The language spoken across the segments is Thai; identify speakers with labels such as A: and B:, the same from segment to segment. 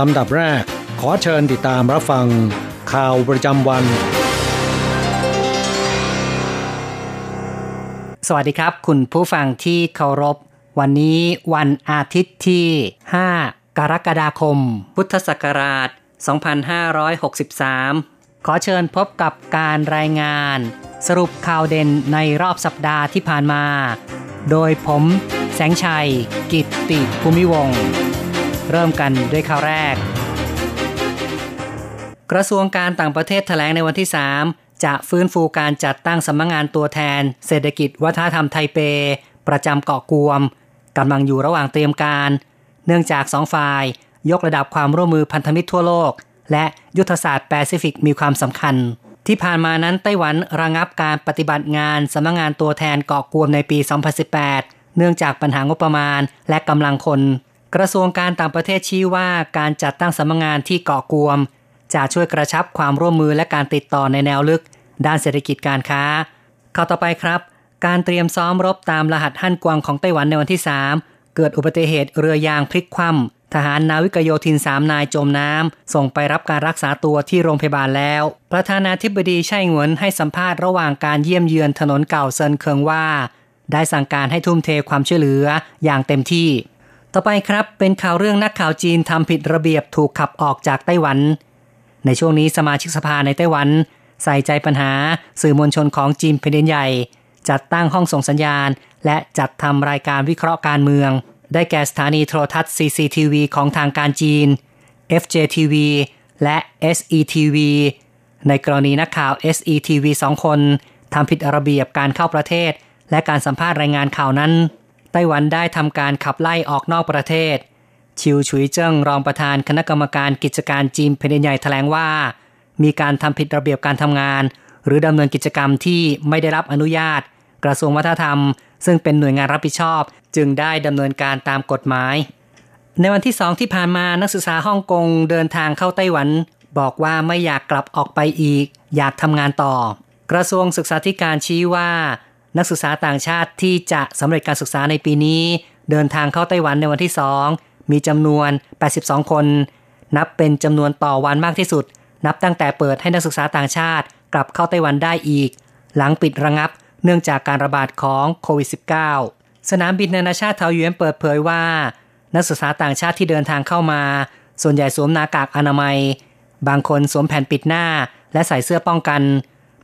A: ลำดับแรก ขอเชิญติดตามรับฟัง ข่าวประจำวัน
B: สวัสดีครับ คุณผู้ฟังที่เคารพ วันนี้วันอาทิตย์ที่ 5 กรกฎาคม พุทธศักราช 2563 ขอเชิญพบกับการรายงาน สรุปข่าวเด่นในรอบสัปดาห์ที่ผ่านมา โดยผม แสงชัย กิตติภูมิวงศ์ เริ่มกันด้วยข่าวแรก กระทรวงการต่างประเทศแถลงในวันที่ 3 จะฟื้นฟูการจัดตั้งสำนักงงานตัวแทน เศรษฐกิจวัฒนธรรมไทเป ประจำเกาะกวมกำลังอยู่ระหว่างเตรียมการ เนื่องจากสองฝ่าย ยกระดับความร่วมมือพันธมิตรทั่วโลก และยุทธศาสตร์แปซิฟิกมีความสำคัญ ที่ผ่านมานั้นไต้หวันระงับการปฏิบัติงานสำนักงงานตัวแทนเกาะกวมในปี 2018 เนื่องจากปัญหางบประมาณและกำลังคน กระทรวงการต่างประเทศชี้ว่าการจัดตั้งสำนักงงานที่เกาะกวม จะช่วยกระชับความร่วมมือและการติดต่อในแนวลึก ด้านเศรษฐกิจการค้าข่าวต่อไปครับ การเตรียมซ้อมรบตามรหัสฮั่นกวางของไต้หวันในวันที่ 3 เกิดอุบัติเหตุเรือยางพลิกคว่ำทหารนาวิกโยธินสามนายจมน้ำส่งไปรับการรักษาตัวที่โรงพยาบาลแล้ว ประธานาธิบดีไช่หงวนให้สัมภาษณ์ระหว่างการเยี่ยมเยือนถนนเก่าเซินเคิงว่า ได้สั่งการให้ทุ่มเทความช่วยเหลืออย่างเต็มที่ ต่อไปครับเป็นข่าวเรื่องนักข่าวจีนทำผิดระเบียบถูกขับออกจากไต้หวัน ในช่วงนี้สมาชิกสภาในไต้หวัน ใส่ใจปัญหาสื่อมวลชนของจีนแผ่นดินใหญ่ จัดตั้งห้องส่งสัญญาณ และจัดทำรายการวิเคราะห์การเมือง ได้แก่สถานีโทรทัศน์ CCTV ของทางการจีน FJTV และ SETV ในกรณีนักข่าว SETV สองคนทำผิดระเบียบการเข้าประเทศ และการสัมภาษณ์รายงานข่าวนั้น ไต้หวันได้ทำการขับไล่ออกนอกประเทศ ชิวฉุยเจิ้งรองประธานคณะกรรมการกิจการจีนแผ่นดินใหญ่แถลงว่า มีการทำผิดระเบียบการทำงาน หรือดำเนินกิจกรรมที่ไม่ได้รับอนุญาต กระทรวงวัฒนธรรม ซึ่งเป็นหน่วยงานรับผิดชอบ จึงได้ดำเนินการตามกฎหมาย ในวันที่สองที่ผ่านมานักศึกษาฮ่องกงเดินทางเข้าไต้หวัน บอกว่าไม่อยากกลับออกไปอีก อยากทำงานต่อกระทรวงศึกษาธิการชี้ว่า นักศึกษาต่างชาติที่จะสำเร็จการศึกษาในปีนี้ เดินทางเข้าไต้หวันในวันที่สองมีจำนวน 82 คน นับเป็นจำนวนต่อวันมากที่สุด นับตั้งแต่เปิดให้นักศึกษาต่างชาติ กลับเข้าไต้หวันได้อีก หลังปิดระงับ เนื่องจากการระบาดของโควิด -19 สนามบินนานาชาติเทาหยวนเปิดเผยว่า นักศึกษาต่างชาติที่เดินทางเข้ามา ส่วนใหญ่สวมหน้ากากอนามัย บางคนสวมแผ่นปิดหน้า และใส่เสื้อป้องกัน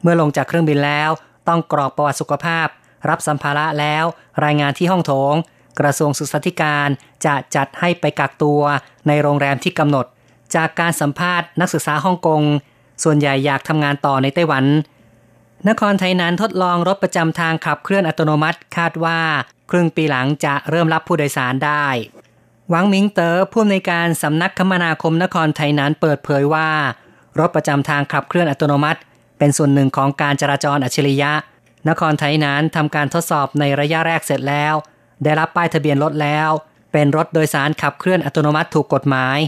B: เมื่อลงจากเครื่องบินแล้ว ต้องกรอกประวัติสุขภาพ รับสัมภาระแล้ว รายงานที่ห้องโถง กระทรวงศึกษาธิการจะจัดให้ไปกักตัวในโรงแรมที่กำหนด จากการสัมภาษณ์นักศึกษาฮ่องกง ส่วนใหญ่อยากทำงานต่อในไต้หวัน นครไทยนั้นทดลองรถประจำทางขับเคลื่อนอัตโนมัติคาดว่า ครึ่งปีหลังจะเริ่มรับผู้โดยสารได้หวังมิงเตอ๋อผู้อำนวยการสำนักคมนาคมนครไทยนั้นเปิดเผยว่า รถประจำทางขับเคลื่อนอัตโนมัติ เป็นส่วนหนึ่งของการจราจรอัจฉริยะ นครไทยนั้นทำการทดสอบในระยะแรกเสร็จแล้ว ได้รับป้ายทะเบียนรถแล้ว เป็นรถโดยสารขับเคลื่อนอัตโนมัติถูกกฎหมาย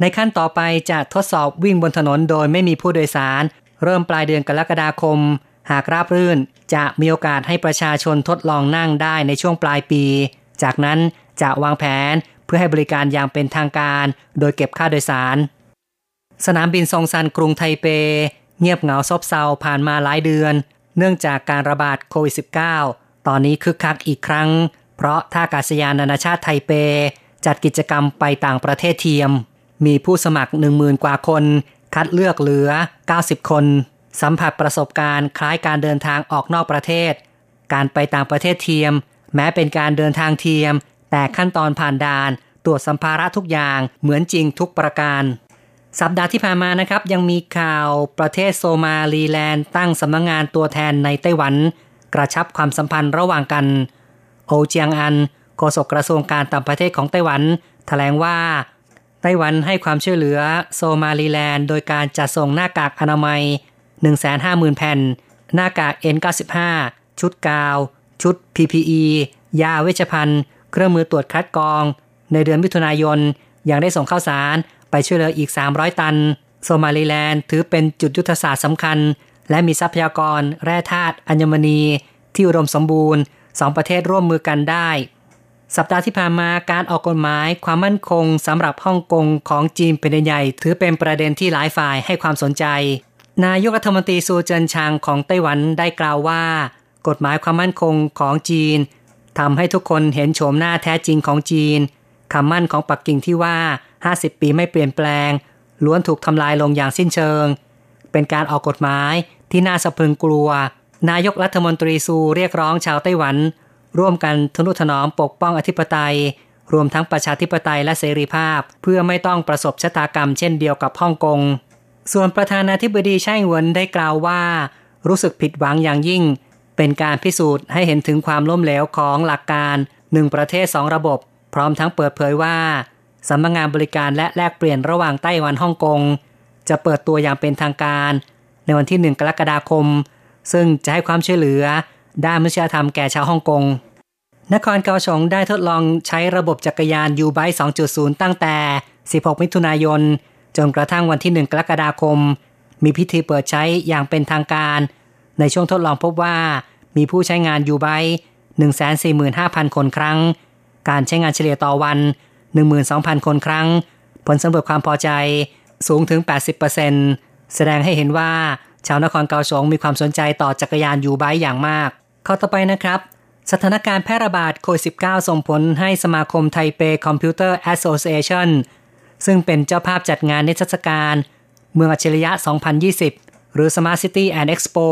B: ในขั้นต่อไปจะทดสอบวิ่งบนถนนโดยไม่มีผู้โดยสาร เริ่มปลายเดือนกรกฎาคม หากราบรื่น จะมีโอกาสให้ประชาชนทดลองนั่งได้ในช่วงปลายปี จากนั้นจะวางแผนเพื่อให้บริการอย่างเป็นทางการ โดยเก็บค่าโดยสาร สนามบินซงซันกรุงไทเป เงียบเหงาซบเซาผ่านมาหลายเดือน เนื่องจากการระบาดโควิด -19 ตอนนี้คึกคักอีกครั้ง เพราะท่าอากาศยานนานาชาติไทเป จัดกิจกรรมไปต่างประเทศเทียม มีผู้สมัคร 10,000 กว่าคน คัดเลือกเหลือ 90 คน สัมผัสประสบการณ์คล้ายการเดินทางออกนอกประเทศ การไปต่างประเทศเทียม แม้เป็นการเดินทางเทียม แต่ขั้นตอนผ่านด่านตรวจสัมภาระทุกอย่างเหมือนจริงทุกประการ สัปดาห์ที่ผ่านมานะครับ ยังมีข่าวประเทศโซมาลีแลนด์ตั้งสำนักงงานตัวแทนในไต้หวัน กระชับความสัมพันธ์ระหว่างกัน โอเจียงอันโฆษกกระทรวงการต่างประเทศของไต้หวันถแถลงว่า ไต้หวันให้ความช่วยเหลือโซมาลีแลนด์ โดยการจัดส่งหน้ากากอนามัย 150,000 แผ่น หน้ากาก N95 ชุดกาว ชุด PPE ยาเวชภัณฑ์ เครื่องมือตรวจคัดกรอง ในเดือนมิถุนายนยังได้ส่งข้าวสาร ไปช่วยเหลืออีก 300 ตัน โซมาลีแลนด์ถือเป็นจุดยุทธศาสตร์สำคัญ และมีทรัพยากร แร่ธาตุอัญมณี ที่อุดมสมบูรณ์สองประเทศร่วมมือกันได้ สัปดาห์ที่ผ่านมาการออกกฎหมายความมั่นคงสำหรับฮ่องกงของจีนเป็นใหญ่ ถือเป็นประเด็นที่หลายฝ่ายให้ความสนใจ นายกรัฐมนตรีซูเจินชางของไต้หวันได้กล่าวว่า กฎหมายความมั่นคงของจีนทำให้ทุกคนเห็นโฉมหน้าแท้จริงของจีน คำมั่นของปักกิ่งที่ว่า 50 ปีไม่เปลี่ยนแปลง ล้วนถูกทำลายลงอย่างสิ้นเชิง เป็นการออกกฎหมายที่น่าสะพรึงกลัว นายกรัฐมนตรีซูเรียกร้องชาวไต้หวัน ร่วมกันทนุถนอมปกป้องอธิปไตย รวมทั้งประชาธิปไตยและเสรีภาพ เพื่อไม่ต้องประสบชะตากรรมเช่นเดียวกับฮ่องกง ส่วนประธานาธิบดีไช่หวนได้กล่าวว่า รู้สึกผิดหวังอย่างยิ่ง เป็นการพิสูจน์ให้เห็นถึงความล้มเหลวของหลักการหนึ่งประเทศสองระบบ พร้อมทั้งเปิดเผยว่าสำนักงงานบริการและแลกเปลี่ยนระหว่างไต้หวันฮ่องกง จะเปิดตัวอย่างเป็นทางการ ในวันที่ 1 กรกฎาคม ซึ่งจะให้ความช่วยเหลือ ด้านมนุษยธรรมแก่ชาวฮ่องกง นครเกาสงได้ทดลองใช้ระบบจักรยานยูไบ2.0 ตั้งแต่ 16 มิถุนายน จนกระทั่งวันที่ 1 กรกฎาคม มีพิธีเปิดใช้อย่างเป็นทางการ ในช่วงทดลองพบว่ามีผู้ใช้งาน YouBike 145,000 คนครั้ง การใช้งานเฉลี่ยต่อวัน 12,000 คนครั้ง ผลสำรวจความพอใจสูงถึง 80%แสดงให้เห็นว่าชาวนครเกาสงมีความสนใจต่อจักรยาน YouBike อย่างมาก ข้อต่อไปนะครับ สถานการณ์แพร่ระบาดโควิด -19 ส่งผลให้สมาคม Taipei Computer Association ซึ่งเป็นเจ้าภาพจัดงานนิทรรศการ เมืองอัจฉริยะ 2020 หรือ Smart City and Expo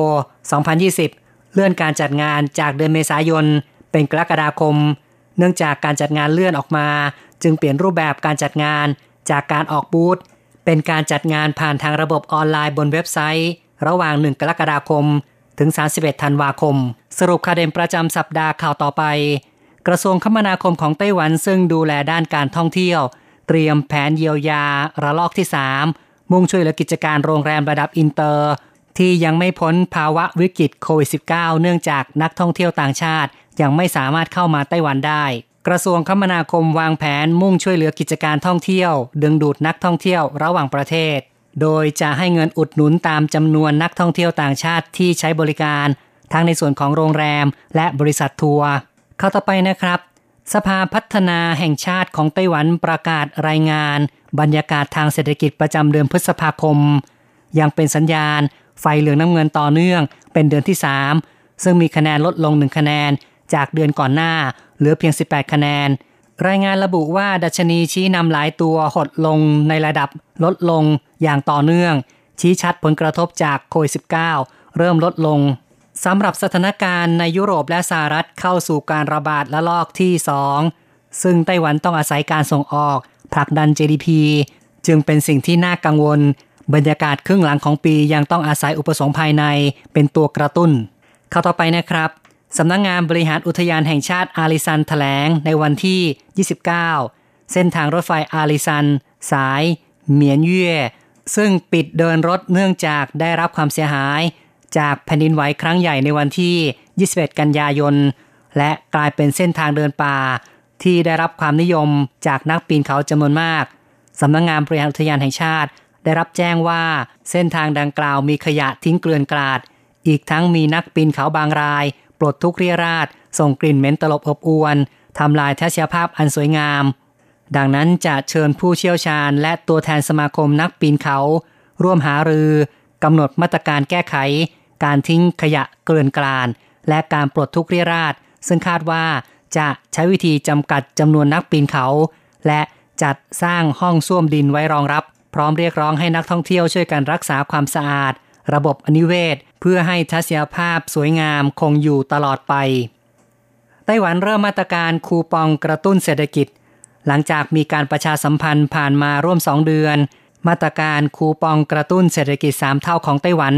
B: 2020 เลื่อนการจัดงานจากเดือนเมษายน เป็นกรกฎาคม เนื่องจากการจัดงานเลื่อนออกมา จึงเปลี่ยนรูปแบบการจัดงานจากการออกบูธเป็นการจัดงานผ่านทางระบบออนไลน์บนเว็บไซต์ ระหว่าง 1 กรกฎาคม ถึง 31 ธันวาคม สรุปข่าวเด่นประจำสัปดาห์ข่าวต่อไป กระทรวงคมนาคมของไต้หวันซึ่งดูแลด้านการท่องเที่ยว เตรียมแผนเยียวยา ระลอกที่ 3 มุ่งช่วยเหลือกิจการโรงแรมระดับอินเตอร์ ที่ยังไม่พ้นภาวะวิกฤตโควิด -19 เนื่องจากนักท่องเที่ยวต่างชาติ ยังไม่สามารถเข้ามาไต้หวันได้ กระทรวงคมนาคมวางแผนมุ่งช่วยเหลือกิจการท่องเที่ยว ดึงดูดนักท่องเที่ยวระหว่างประเทศ โดยจะให้เงินอุดหนุนตามจำนวนนักท่องเที่ยวต่างชาติที่ใช้บริการ ทั้งในส่วนของโรงแรมและบริษัททัวร์เข้าต่อไปนะครับ สภาพัฒนาแห่งชาติของไต้หวันประกาศรายงาน บรรยากาศทางเศรษฐกิจประจำเดือนพฤษภาคม ยังเป็นสัญญาณ ไฟเหลืองน้ำเงินต่อเนื่อง เป็นเดือนที่ 3 ซึ่งมีคะแนนลดลงหนึ่งคะแนน จากเดือนก่อนหน้า เหลือเพียง 18 คะแนน รายงานระบุว่าดัชนีชี้นำหลายตัวหดลงในระดับลดลงอย่างต่อเนื่อง ชี้ชัดผลกระทบจากโควิด -19 เริ่มลดลงสำหรับสถานการณ์ในยุโรปและสหรัฐเข้าสู่การระบาดระลอกที่ 2 ซึ่งไต้หวันต้องอาศัยการส่งออกผลักดัน GDP จึงเป็นสิ่งที่น่ากังวล บรรยากาศครึ่งหลังของปียังต้องอาศัยอุปสงค์ภายในเป็นตัวกระตุ้น เข้าต่อไปนะครับสำนักงงานบริหารอุทยานแห่งชาติอาริซันถแถลงในวันที่ 29 เส้นทางรถไฟอาริซัน สาย เหมียนเย่ซึ่งปิดเดินรถเนื่องจากได้รับความเสียหาย จากแผ่นดินไหวครั้งใหญ่ในวันที่ 21 กันยายน และกลายเป็นเส้นทางเดินป่า ที่ได้รับความนิยมจากนักปีนเขาจำนวนมากสำนักงงานบริหารอุทยานแห่งชาติ ได้รับแจ้งว่าเส้นทางดังกล่าวมีขยะทิ้งเกลื่อนกลาด อีกทั้งมีนักปีนเขาบางราย ปลดทุกเรียราดส่งกลิ่นเหม็นตลบอบอวนทำลายทัศยภาพอันสวยงาม ดังนั้นจะเชิญผู้เชี่ยวชาญ และตัวแทนสมาคมนักปีนเขา ร่วมหารือกำหนดมาตรการแก้ไข การทิ้งขยะเกลื่อนกลานและการปลดทุกเรียราดซึ่งคาดว่าจะใช้วิธีจำกัดจำนวนนักปีนเขา และจัดสร้างห้องส้วมดินไว้รองรับ พร้อมเรียกร้องให้นักท่องเที่ยวช่วยกันรักษาความสะอาด ระบบอนิเวศ เพื่อให้ทัศนียภาพสวยงามคงอยู่ตลอดไป ไต้หวันเริ่มมาตรการคูปองกระตุ้นเศรษฐกิจ หลังจากมีการประชาสัมพันธ์ผ่านมาร่วมสองเดือน มาตรการคูปองกระตุ้นเศรษฐกิจ 3 เท่าของไต้หวัน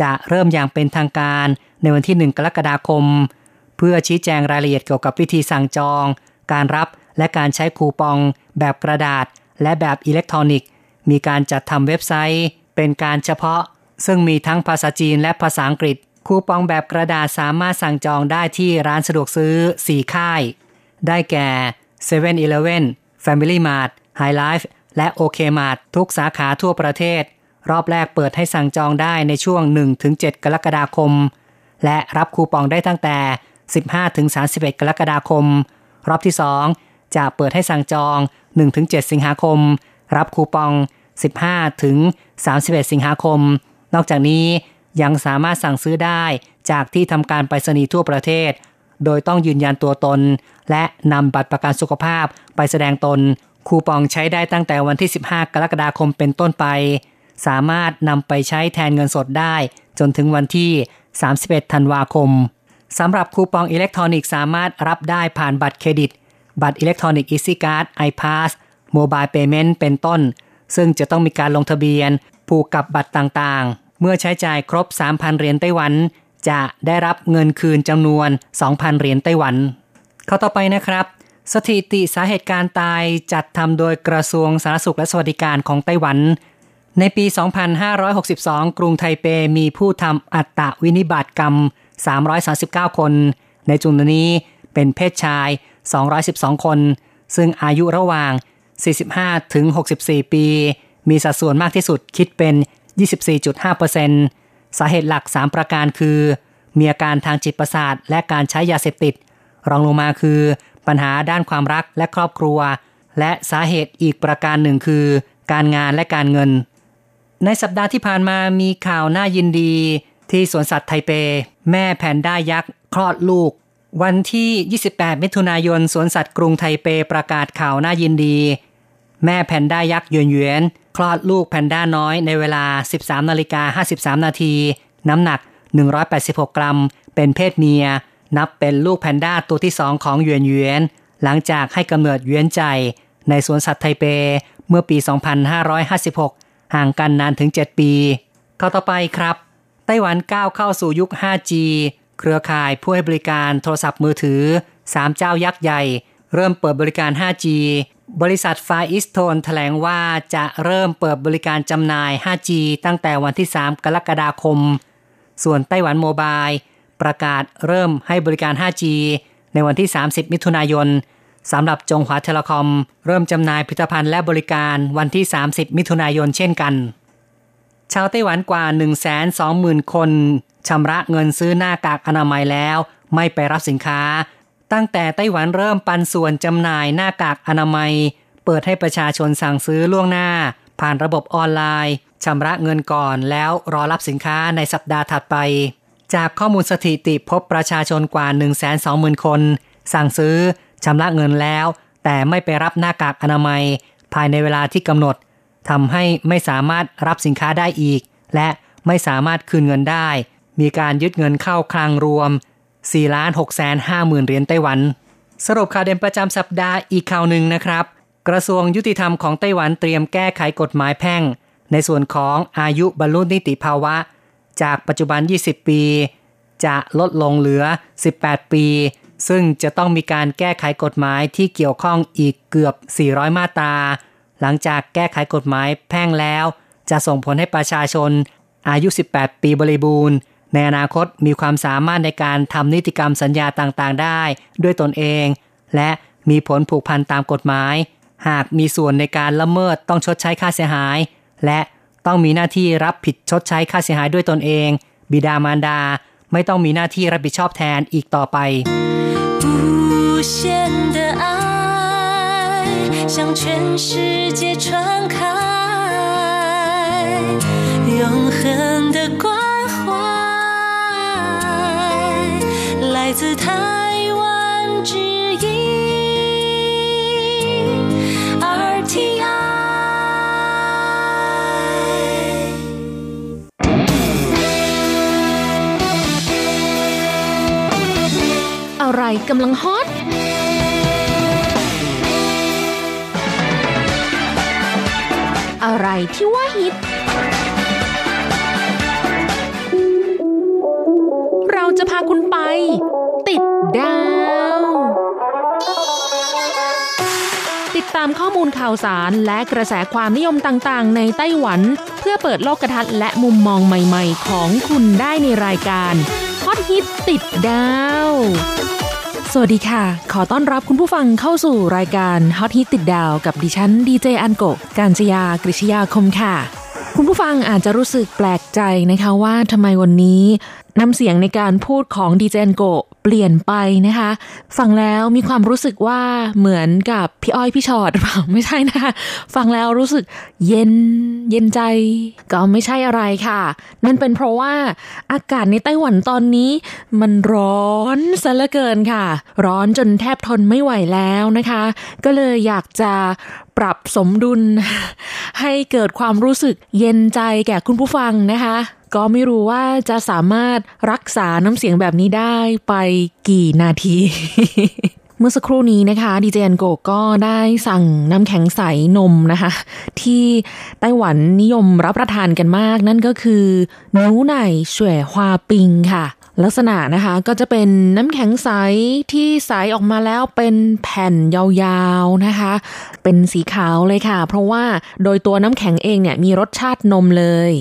B: จะเริ่มอย่างเป็นทางการในวันที่ 1 กรกฎาคม เพื่อชี้แจงรายละเอียดเกี่ยวกับวิธีสั่งจอง การรับและการใช้คูปอง แบบกระดาษ และแบบอิเล็กทรอนิกส์ มีการจัดทำเว็บไซต์ เป็นการเฉพาะ ซึ่งมีทั้งภาษาจีนและภาษาอังกฤษ คูปองแบบกระดาษสามารถสั่งจองได้ที่ร้านสะดวกซื้อ 4 ค่าย ได้แก่ 7 e เ e ่ e อ Family Mart High Life และ OK Mart ทุกสาขาทั่วประเทศ รอบแรกเปิดให้สั่งจองได้ในช่วง 1-7 กรกฎาคม และรับคูปองได้ตั้งแต่ 15-31 กรกฎาคม รอบที่ 2 จะเปิดให้สั่งจอง 1-7 สิงหาคม รับคูปอง 15 ถึง 31 สิงหาคม นอกจากนี้ยังสามารถสั่งซื้อได้จากที่ทำการไปรษณีย์ทั่วประเทศ โดยต้องยืนยันตัวตน และนำบัตรประกันสุขภาพไปแสดงตน คูปองใช้ได้ตั้งแต่วันที่ 15 กรกฎาคมเป็นต้นไป สามารถนำไปใช้แทนเงินสดได้ จนถึงวันที่ 31 ธันวาคมสำหรับคูปองอิเล็กทรอนิกส์สามารถรับได้ผ่านบัตรเครดิต บัตรอิเล็กทรอนิกส์ Easy Card iPass Mobile Payment เป็นต้น ซึ่งจะต้องมีการลงทะเบียน ผูกกับบัตรต่างๆ เมื่อใช้จ่ายครบ 3,000 เหรียญไต้หวัน จะได้รับเงินคืนจำนวน 2,000 เหรียญไต้หวัน เข้าต่อไปนะครับ สถิติสาเหตุการตายจัดทำโดยกระทรวงสาธารณสุขและสวัสดิการของไต้หวัน ในปี 2562 กรุงไทเปมีผู้ทำอัตวินิบาตกรรม 339 คน ในจำนวนนี้เป็นเพศชาย 212 คน ซึ่งอายุระหว่าง 45 ถึง 64 ปี มีสัดส่วนมากที่สุดคิดเป็น 24.5%สาเหตุหลัก 3 ประการคือ มีอาการทางจิตประสาทและการใช้ยาเสพติด รองลงมาคือ ปัญหาด้านความรักและครอบครัว และสาเหตุอีกประการหนึ่งคือ การงานและการเงิน ในสัปดาห์ที่ผ่านมามีข่าวน่ายินดี ที่สวนสัตว์ไทเป แม่แพนด้ายักษ์คลอดลูก วันที่ 28 มิถุนายน สวนสัตว์กรุงไทเปประกาศข่าวน่ายินดี แม่แพนด้ายักษ์เยนเยนคลอดลูกแพนด้าน้อยในเวลา 13นาฬิกา53 นาที น้ำหนัก 186 กรัม เป็นเพศเมีย นับเป็นลูกแพนด้าตัวที่สองของเยนเยนหลังจากให้กำเนิดเยนใจ ในสวนสัตว์ไทเปเมื่อปี 2556 ห่างกันนานถึง 7 ปี เข้าต่อไปครับ ไต้หวันก้าวเข้าสู่ยุค 5G เครือข่ายผู้ให้บริการโทรศัพท์มือถือ 3 เจ้ายักษ์ใหญ่ เริ่มเปิดบริการ 5G บริษัทฟอิสโทนแถลงว่าจะเริ่มเปิดบริการจำหน่าย 5G ตั้งแต่วันที่ 3 กรกฎาคม ส่วนไต้หวันโมบาย ประกาศเริ่มให้บริการ 5G ในวันที่ 30 มิถุนายนสำหรับจงหวาเทเลคอม เริ่มจำหน่ายผลิตภัณฑ์และบริการวันที่ 30 มิถุนายนเช่นกัน ชาวไต้หวันกว่า 120,000 คนชำระเงินซื้อหน้ากากอนามัยแล้ว ไม่ไปรับสินค้า ตั้งแต่ไต้หวันเริ่มปันส่วนจำหน่ายหน้ากากอนามัย เปิดให้ประชาชนสั่งซื้อล่วงหน้า ผ่านระบบออนไลน์ชำระเงินก่อนแล้วรอรับสินค้าในสัปดาห์ถัดไป จากข้อมูลสถิติพบประชาชนกว่า 120,000 คน สั่งซื้อชำระเงินแล้ว แต่ไม่ไปรับหน้ากากอนามัย ภายในเวลาที่กำหนด ทำให้ไม่สามารถรับสินค้าได้อีก และไม่สามารถคืนเงินได้ มีการยึดเงินเข้าคลังรวม4ล้าน6แสน5หมื่นเหรียญไต้หวัน สรุปข่าวเด่นประจำสัปดาห์อีกข่าวหนึ่งนะครับ กระทรวงยุติธรรมของไต้หวันเตรียมแก้ไขกฎหมายแพ่ง ในส่วนของอายุบรรลุนิติภาวะ จากปัจจุบัน 20 ปี จะลดลงเหลือ 18 ปี ซึ่งจะต้องมีการแก้ไขกฎหมายที่เกี่ยวข้องอีกเกือบ 400 มาตรา หลังจากแก้ไขกฎหมายแพ่งแล้ว จะส่งผลให้ประชาชน อายุ 18 ปีบริบูรณ์ ในอนาคตมีความสามารถในการทำนิติกรรมสัญญาต่างๆ ได้ด้วยตนเอง และมีผลผูกพันตามกฎหมาย หากมีส่วนในการละเมิดต้องชดใช้ค่าเสียหาย และต้องมีหน้าที่รับผิดชดใช้ค่าเสียหายด้วยตนเอง บิดามารดา ไม่ต้องมีหน้าที่รับผิดชอบแทนอีกต่อไป
C: 向全世界传开永恒的关怀，来自台湾之音 RTI。
D: อะไรกำลังฮอต อะไรที่ว่าฮิต เราจะพาคุณไป ติดดาว ติดตามข้อมูลข่าวสารและกระแสความนิยมต่างๆ ในไต้หวัน เพื่อเปิดโลกทัศน์และมุมมองใหม่ ๆ ของคุณได้ในรายการฮอตฮิตติดดาว สวัสดีค่ะ ขอต้อนรับคุณผู้ฟังเข้าสู่รายการฮอตฮิตติดดาวกับดิฉันดีเจอันโกการจยากริชยาคมค่ะ คุณผู้ฟังอาจจะรู้สึกแปลกใจนะคะว่าทำไมวันนี้ น้ำเสียงในการพูดของดีเจนโกเปลี่ยนไปนะคะ ฟังแล้วมีความรู้สึกว่าเหมือนกับพี่อ้อยพี่ชอดหรือเปล่าไม่ใช่นะคะ ฟังแล้วรู้สึกเย็นเย็นใจ ก็ไม่ใช่อะไรค่ะ นั่นเป็นเพราะว่าอากาศในไต้หวันตอนนี้ มันร้อนซะเหลือเกินค่ะ ร้อนจนแทบทนไม่ไหวแล้วนะคะ ก็เลยอยากจะ ปรับสมดุล ให้เกิดความรู้สึกเย็นใจแก่คุณผู้ฟังนะคะ ก็ไม่รู้ว่าจะสามารถรักษาน้ำเสียงแบบนี้ได้ไปกี่นาที มื่อสักครู่นี้นะคะดีเจนโกก็ได้สั่งน้ำแข็งใสนมนะคะ ที่ไต้หวันนิยมรับประทานกันมาก นั่นก็คือนูไนเฉวยฮวาปิงค่ะ ลักษณะนะคะก็จะเป็นน้ำแข็งใสที่ใสออกมาแล้วเป็นแผ่นยาวๆนะคะ เป็นสีขาวเลยค่ะ เพราะว่าโดยตัวน้ำแข็งเองเนี่ยมีรสชาตินมเลย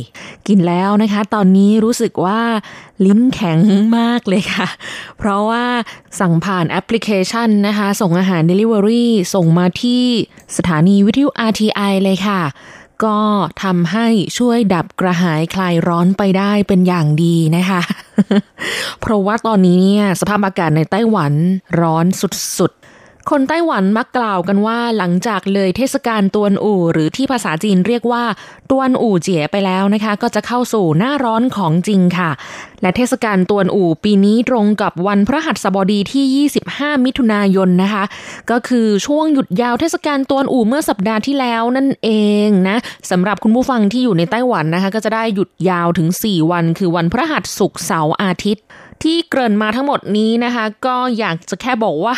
D: กินแล้วนะคะ ตอนนี้รู้สึกว่าลิ้นแข็งมากเลยค่ะ เพราะว่าสั่งผ่านแอปพลิเคชันนะคะ ส่งอาหาร Delivery ส่งมาที่สถานีวิทยุ RTI เลยค่ะ ก็ทำให้ช่วยดับกระหายคลายร้อนไปได้เป็นอย่างดีนะคะ เพราะว่าตอนนี้เนี่ยสภาพอากาศในไต้หวันร้อนสุดๆ คนไต้หวันมักกล่าวกันว่าหลังจากเลยเทศกาลตวนอู่ หรือที่ภาษาจีนเรียกว่าตวนอู่เจี๋ยไปแล้วนะคะ ก็จะเข้าสู่หน้าร้อนของจริงค่ะ และเทศกาลตวนอู่ปีนี้ตรงกับวันพระหัสบดีที่ 25 มิถุนายนนะคะ ก็คือช่วงหยุดยาวเทศกาลตวนอู่เมื่อสัปดาห์ที่แล้วนั่นเองนะสำหรับคุณผู้ฟังที่อยู่ในไต้หวันนะคะ ก็จะได้หยุดยาวถึง 4 วัน คือวันพระหัสศุกร์เสาร์อาทิตย์ที่เกริ่นมาทั้งหมดนี้นะคะ ก็อยากจะแค่บอกว่า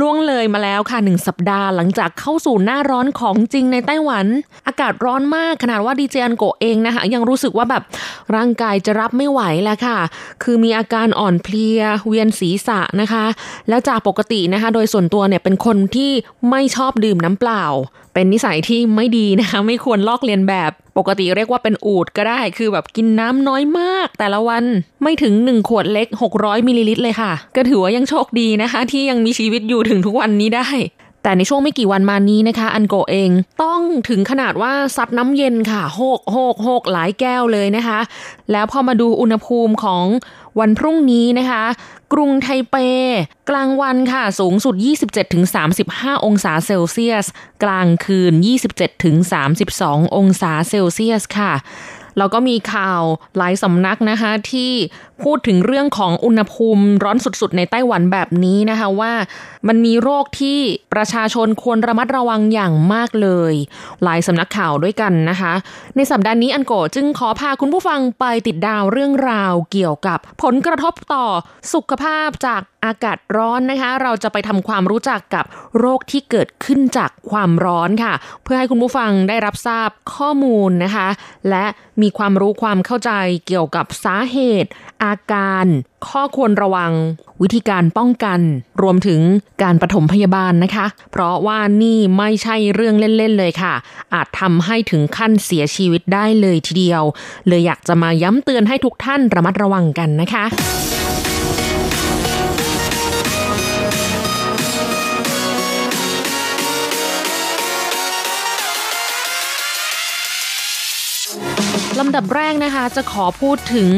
D: ล่วงเลยมาแล้วค่ะหนึ่งสัปดาห์หลังจากเข้าสู่หน้าร้อนของจริงในไต้หวัน อากาศร้อนมากขนาดว่าดีเจอันโกเองนะคะ ยังรู้สึกว่าแบบร่างกายจะรับไม่ไหวแล้วค่ะ คือมีอาการอ่อนเพลีย เวียนศีรษะนะคะ แล้วจากปกตินะคะ โดยส่วนตัวเนี่ยเป็นคนที่ไม่ชอบดื่มน้ำเปล่า เป็นนิสัยที่ไม่ดีนะคะ ไม่ควรลอกเลียนแบบปกติเรียกว่าเป็นอูดก็ได้ คือแบบกินน้ำน้อยมาก แต่ละวันไม่ถึง 1 ขวดเล็ก 600มิลลิลิตรเลยค่ะ ก็ถือว่ายังโชคดีนะคะ ที่ยังมีชีวิตอยู่ถึงทุกวันนี้ได้แต่ในช่วงไม่กี่วันมานี้นะคะ อันโกเองต้องถึงขนาดว่าซัดน้ำเย็นค่ะโฮกโฮกโฮกหลายแก้วเลยนะคะ แล้วพอมาดูอุณหภูมิของวันพรุ่งนี้นะคะ กรุงไทเป กลางวันค่ะสูงสุด 27-35 องศาเซลเซียส กลางคืน 27-32 องศาเซลเซียสค่ะ แล้วก็มีข่าวหลายสำนักนะคะที่พูดถึงเรื่องของอุณหภูมิร้อนสุดๆ ในไต้หวันแบบนี้นะคะว่า มันมีโรคที่ประชาชนควรระมัดระวังอย่างมากเลย หลายสำนักข่าวด้วยกันนะคะ ในสัปดาห์นี้อันโกจึงขอพาคุณผู้ฟังไปติดดาวเรื่องราวเกี่ยวกับผลกระทบต่อสุขภาพจากอากาศร้อนนะคะ เราจะไปทำความรู้จักกับโรคที่เกิดขึ้นจากความร้อนค่ะ เพื่อให้คุณผู้ฟังได้รับทราบข้อมูลนะคะ และมีความรู้ความเข้าใจเกี่ยวกับสาเหตุ อาการ ข้อควรระวัง วิธีการป้องกัน รวมถึงการปฐมพยาบาลนะคะ เพราะว่านี่ไม่ใช่เรื่องเล่นๆเลยค่ะ อาจทำให้ถึงขั้นเสียชีวิตได้เลยทีเดียว เลยอยากจะมาย้ำเตือนให้ทุกท่านระมัดระวังกันนะคะำดับแรกนะคะจะขอพูดถึง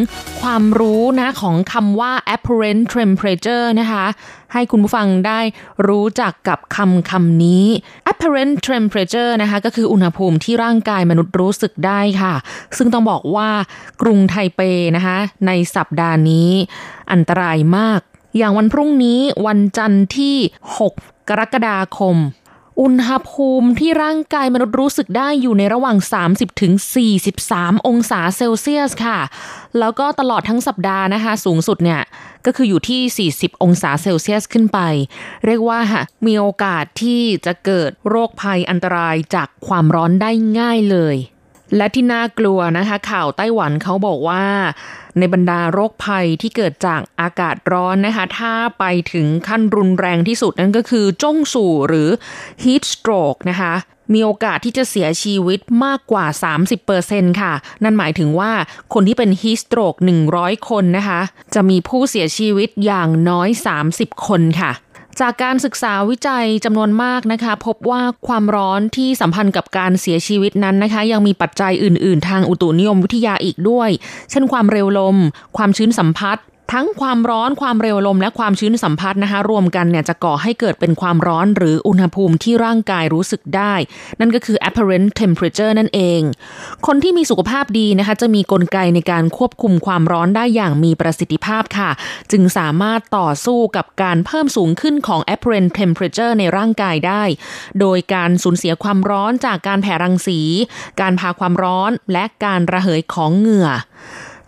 D: ความรู้นะของคำว่า apparent temperature นะคะให้คุณผู้ฟังได้รู้จักกับคำคำนี้ apparent temperature นะคะก็คืออุณหภูมิที่ร่างกายมนุษย์รู้สึกได้ค่ะ ซึ่งต้องบอกว่ากรุงไทเปนะคะในสัปดาห์นี้อันตรายมาก อย่างวันพรุ่งนี้วันจันทร์ที่ 6 กรกฎาคม อุณหภูมิที่ร่างกายมนุษย์รู้สึกได้อยู่ในระหว่าง 30ถึง43 องศาเซลเซียสค่ะ แล้วก็ตลอดทั้งสัปดาห์นะคะ สูงสุดเนี่ยก็คืออยู่ที่ 40 องศาเซลเซียสขึ้นไป เรียกว่ามีโอกาสที่จะเกิดโรคภัยอันตรายจากความร้อนได้ง่ายเลย และที่น่ากลัวนะคะ ข่าวไต้หวันเขาบอกว่า ในบรรดาโรคภัยที่เกิดจากอากาศร้อนนะคะ ถ้าไปถึงขั้นรุนแรงที่สุดนั่นก็คือจ้งสู่หรือ heat stroke นะคะ มีโอกาสที่จะเสียชีวิตมากกว่า 30%ค่ะ นั่นหมายถึงว่าคนที่เป็น heat stroke 100 คนนะคะ จะมีผู้เสียชีวิตอย่างน้อย 30 คนค่ะ จากการศึกษาวิจัยจำนวนมากนะคะ พบว่าความร้อนที่สัมพันธ์กับการเสียชีวิตนั้นนะคะ ยังมีปัจจัยอื่น ๆ ทางอุตุนิยมวิทยาอีกด้วย เช่นความเร็วลม ความชื้นสัมพัทธ ทั้งความร้อนความเร็วลมและความชื้นสัมผัสนะคะรวมกันเนี่ยจะก่อให้เกิดเป็นความร้อนหรืออุณหภูมิที่ร่างกายรู้สึกได้ นั่นก็คือ apparent temperature นั่นเอง คนที่มีสุขภาพดีนะคะจะมีกลไกในการควบคุมความร้อนได้อย่างมีประสิทธิภาพค่ะ จึงสามารถต่อสู้กับการเพิ่มสูงขึ้นของ apparent temperature ในร่างกายได้ โดยการสูญเสียความร้อนจากการแผ่รังสี การพาความร้อนและการระเหยของเหงื่อ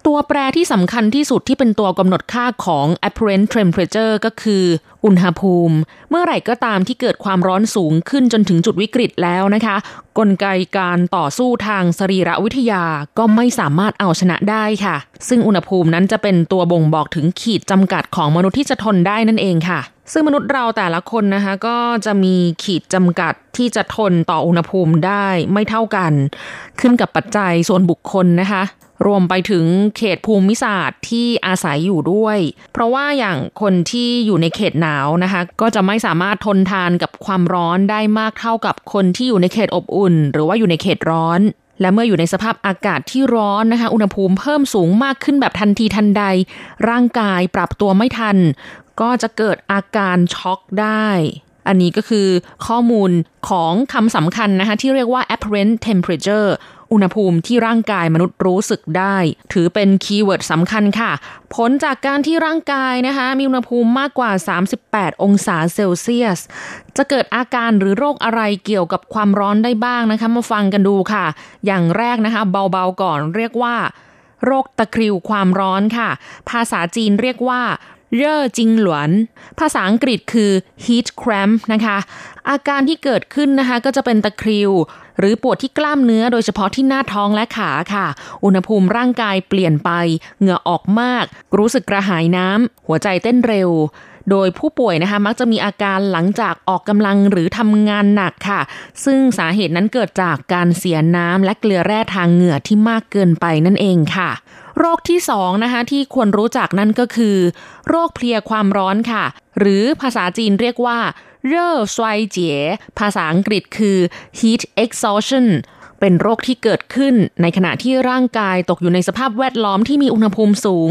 D: ตัวแปรที่สำคัญที่สุดที่เป็นตัวกำหนดค่าของ apparent temperature ก็คืออุณหภูมิ เมื่อไหร่ก็ตามที่เกิดความร้อนสูงขึ้นจนถึงจุดวิกฤตแล้วนะคะ กลไกการต่อสู้ทางสรีรวิทยาก็ไม่สามารถเอาชนะได้ค่ะ ซึ่งอุณหภูมินั้นจะเป็นตัวบ่งบอกถึงขีดจำกัดของมนุษย์ที่จะทนได้นั่นเองค่ะ ซึ่งมนุษย์เราแต่ละคนนะคะก็จะมีขีดจำกัดที่จะทนต่ออุณหภูมิได้ไม่เท่ากัน ขึ้นกับปัจจัยส่วนบุคคลนะคะ รวมไปถึงเขตภูมิศาสตร์ที่อาศัยอยู่ด้วย เพราะว่าอย่างคนที่อยู่ในเขตหนาวนะคะ ก็จะไม่สามารถทนทานกับความร้อนได้มากเท่ากับคนที่อยู่ในเขตอบอุ่น หรือว่าอยู่ในเขตร้อนและเมื่ออยู่ในสภาพอากาศที่ร้อนนะคะ อุณหภูมิเพิ่มสูงมากขึ้นแบบทันทีทันใด ร่างกายปรับตัวไม่ทัน ก็จะเกิดอาการช็อกได้ อันนี้ก็คือข้อมูลของคำสำคัญนะคะที่เรียกว่า apparent temperature อุณหภูมิที่ร่างกายมนุษย์รู้สึกได้ ถือเป็น keyword สำคัญค่ะ ผลจากการที่ร่างกายนะคะมีอุณหภูมิมากกว่า 38 องศาเซลเซียส จะเกิดอาการหรือโรคอะไรเกี่ยวกับความร้อนได้บ้างนะคะ มาฟังกันดูค่ะ อย่างแรกนะคะ เบาๆก่อนเรียกว่า โรคตะคริวความร้อนค่ะ ภาษาจีนเรียกว่า 热痉挛 ภาษาอังกฤษคือ heat cramp นะคะ อาการที่เกิดขึ้นนะคะก็จะเป็นตะคริว หรือปวดที่กล้ามเนื้อโดยเฉพาะที่หน้าท้องและขาค่ะ อุณหภูมิร่างกายเปลี่ยนไป เหงื่อออกมาก รู้สึกกระหายน้ำ หัวใจเต้นเร็วโดยผู้ป่วยนะคะมักจะมีอาการหลังจากออกกำลังหรือทำงานหนักค่ะ ซึ่งสาเหตุนั้นเกิดจากการเสียน้ำและเกลือแร่ทางเหงื่อที่มากเกินไปนั่นเองค่ะ โรคที่สองนะคะที่ควรรู้จักนั่นก็คือ โรคเพลียความร้อนค่ะ หรือภาษาจีนเรียกว่าเร่อซวยเจี๋ยภาษาอังกฤษคือ heat exhaustion เป็นโรคที่เกิดขึ้นในขณะที่ร่างกายตกอยู่ในสภาพแวดล้อมที่มีอุณหภูมิสูง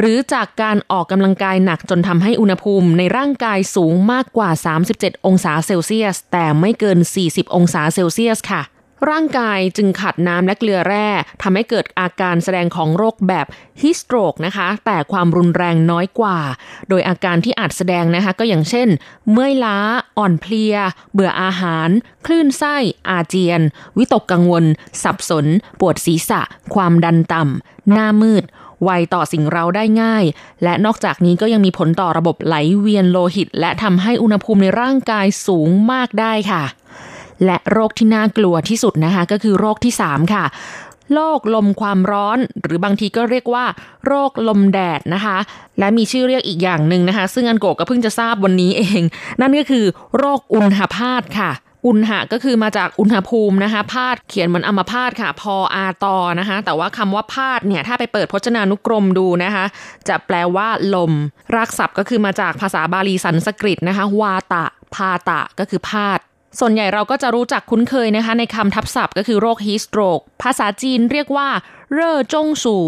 D: หรือจากการออกกำลังกายหนักจนทำให้อุณหภูมิในร่างกายสูงมากกว่า 37 องศาเซลเซียส แต่ไม่เกิน 40 องศาเซลเซียสค่ะ ร่างกายจึงขาดน้ำและเกลือแร่ทำให้เกิดอาการแสดงของโรคแบบฮิสโตรกนะคะ แต่ความรุนแรงน้อยกว่า โดยอาการที่อาจแสดงนะคะ ก็อย่างเช่น เมื่อยล้า อ่อนเพลีย เบื่ออาหาร คลื่นไส้ อาเจียน วิตกกังวล สับสน ปวดศีรษะ ความดันต่ำ หน้ามืดไวต่อสิ่งเราได้ง่าย และนอกจากนี้ก็ยังมีผลต่อระบบไหลเวียนโลหิต และทำให้อุณหภูมิในร่างกายสูงมากได้ค่ะ และโรคที่น่ากลัวที่สุดนะคะก็คือโรคที่ 3 ค่ะโรคลมความร้อนหรือบางทีก็เรียกว่า โรคลมแดดนะคะ และมีชื่อเรียกอีกอย่างหนึ่งนะคะ ซึ่งอันโกก็เพิ่งจะทราบวันนี้เอง นั่นก็คือ โรคอุณหภาตค่ะ อุณหะก็คือมาจากอุณหภูมินะคะพาดเขียนเหมือนอมพาตค่ะ พออาตอนะคะ แต่ว่าคำว่าพาดเนี่ยถ้าไปเปิดพจนานุกรมดูนะคะ จะแปลว่าลมรากศัพท์ก็คือมาจากภาษาบาลีสันสกฤตนะคะ วาตะพาตะก็คือพาด ส่วนใหญ่เราก็จะรู้จักคุ้นเคยนะคะ ในคำทับศัพท์ก็คือโรคฮีสโตรก ภาษาจีนเรียกว่า เร่อจงสู่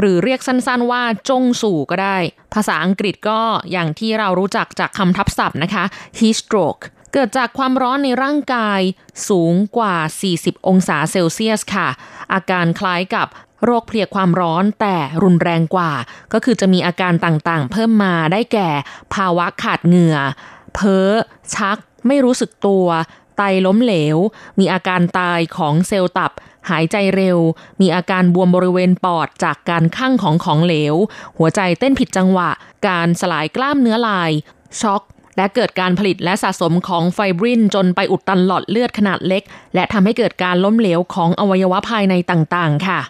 D: หรือเรียกสั้นๆว่าจงสู่ก็ได้ ภาษาอังกฤษก็อย่างที่เรารู้จักจากคำทับศัพท์นะคะ heat stroke เกิดจากความร้อนในร่างกายสูงกว่า 40 องศาเซลเซียสค่ะ อาการคล้ายกับโรคเพลียความร้อนแต่รุนแรงกว่า ก็คือจะมีอาการต่างๆ เพิ่มมาได้แก่ ภาวะขาดเหงื่อ เพ้อ ชัก ไม่รู้สึกตัว ไตล้มเหลว มีอาการตายของเซลล์ตับ หายใจเร็ว มีอาการบวมบริเวณปอดจากการคั่งของของเหลว หัวใจเต้นผิดจังหวะ การสลายกล้ามเนื้อลาย ช็อกและเกิดการผลิตและสะสมของไฟบรินจนไปอุดตันหลอดเลือดขนาดเล็ก และทำให้เกิดการล้มเหลวของอวัยวะภายในต่างๆ ค่ะ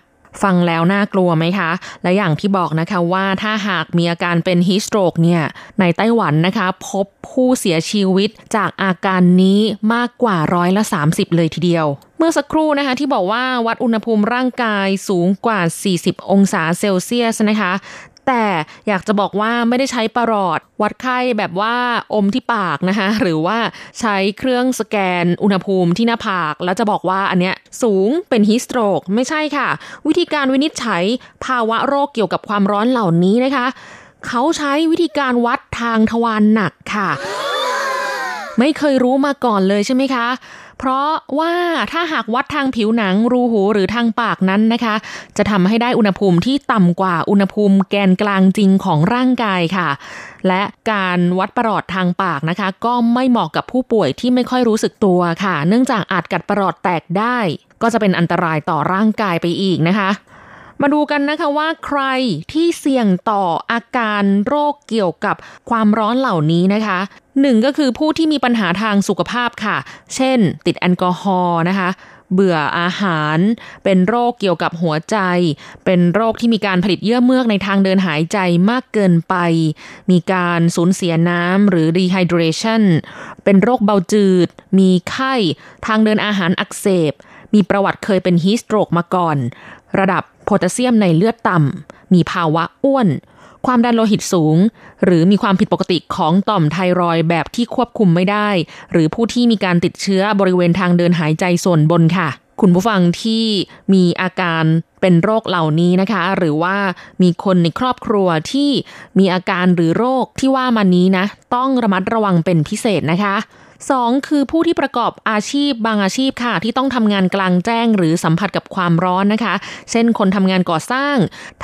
D: ฟังแล้วน่ากลัวไหมคะ และอย่างที่บอกนะคะว่าถ้าหากมีอาการเป็นฮิสโตรกเนี่ย ในไต้หวันนะคะ พบผู้เสียชีวิตจากอาการนี้มากกว่าร้อยละ 30 เลยทีเดียว เมื่อสักครู่นะคะที่บอกว่าวัดอุณหภูมิร่างกายสูงกว่า 40 องศาเซลเซียสนะคะ แต่อยากจะบอกว่าไม่ได้ใช้ประหลอด วัดไข้แบบว่าอมที่ปากนะคะ หรือว่าใช้เครื่องสแกนอุณหภูมิที่หน้าผาก แล้วจะบอกว่าอันเนี้ยสูงเป็นฮิสโตรกไม่ใช่ค่ะ วิธีการวินิจฉัยภาวะโรคเกี่ยวกับความร้อนเหล่านี้นะคะ เขาใช้วิธีการวัดทางทวารหนักค่ะ ไม่เคยรู้มาก่อนเลยใช่ไหมคะ เพราะว่าถ้าหากวัดทางผิวหนังรูหูหรือทางปากนั้นนะคะ จะทำให้ได้อุณหภูมิที่ต่ำกว่าอุณหภูมิแกนกลางจริงของร่างกายค่ะ และการวัดประหลอดทางปากนะคะ ก็ไม่เหมาะกับผู้ป่วยที่ไม่ค่อยรู้สึกตัวค่ะ เนื่องจากอาจกัดประหลอดแตกได้ ก็จะเป็นอันตรายต่อร่างกายไปอีกนะคะ มาดูกันนะคะว่าใครที่เสี่ยงต่ออาการโรคเกี่ยวกับความร้อนเหล่านี้นะคะหนึ่งก็คือผู้ที่มีปัญหาทางสุขภาพค่ะ เช่น ติดแอลกอฮอล์นะคะ เบื่ออาหาร เป็นโรคเกี่ยวกับหัวใจ เป็นโรคที่มีการผลิตเยื่อเมือกในทางเดินหายใจมากเกินไป มีการสูญเสียน้ำหรือ dehydration เป็นโรคเบาจืด มีไข้ ทางเดินอาหารอักเสบ มีประวัติเคยเป็นฮีสโตรกมาก่อน ระดับ พแทสเซียมในเลือดต่ำ มีภาวะอ้วน ความดันโลหิตสูง หรือมีความผิดปกติของต่อมไทรอยด์แบบที่ควบคุมไม่ได้ หรือผู้ที่มีการติดเชื้อบริเวณทางเดินหายใจส่วนบนค่ะ คุณผู้ฟังที่มีอาการเป็นโรคเหล่านี้นะคะ หรือว่ามีคนในครอบครัวที่มีอาการหรือโรคที่ว่ามานี้นะ ต้องระมัดระวังเป็นพิเศษนะคะ สองคือผู้ที่ประกอบอาชีพบางอาชีพค่ะ ที่ต้องทำงานกลางแจ้งหรือสัมผัสกับความร้อนนะคะ เช่นคนทำงานก่อสร้าง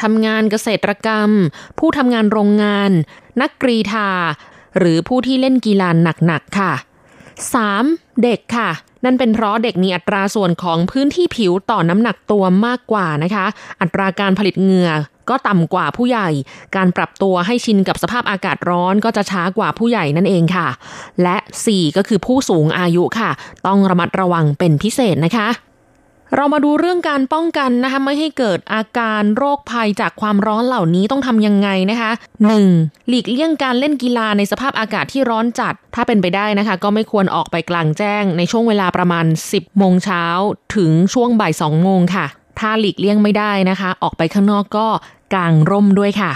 D: ทำงานเกษตรกรรม ผู้ทำงานโรงงาน นักกรีฑาหรือผู้ที่เล่นกีฬาหนักๆค่ะ 3. เด็กค่ะ นั่นเป็นเพราะเด็กมีอัตราส่วนของพื้นที่ผิวต่อน้ำหนักตัวมากกว่านะคะ อัตราการผลิตเหงื่อ ก็ต่ำกว่าผู้ใหญ่ การปรับตัวให้ชินกับสภาพอากาศร้อนก็จะช้ากว่าผู้ใหญ่นั่นเองค่ะ และ 4 ก็คือผู้สูงอายุค่ะ ต้องระมัดระวังเป็นพิเศษนะคะเรามาดูเรื่องการป้องกันนะคะไม่ให้เกิดอาการโรคภัยจากความร้อนเหล่านี้ต้องทำยังไงนะคะ 1. หลีกเลี่ยงการเล่นกีฬาในสภาพอากาศที่ร้อนจัด ถ้าเป็นไปได้นะคะ ก็ไม่ควรออกไปกลางแจ้งในช่วงเวลาประมาณ 10 โมงเช้าถึงช่วงบ่าย 2 โมงค่ะ ถ้าหลีกเลี่ยงไม่ได้นะคะ ออกไปข้างนอกก็กางร่มด้วยค่ะ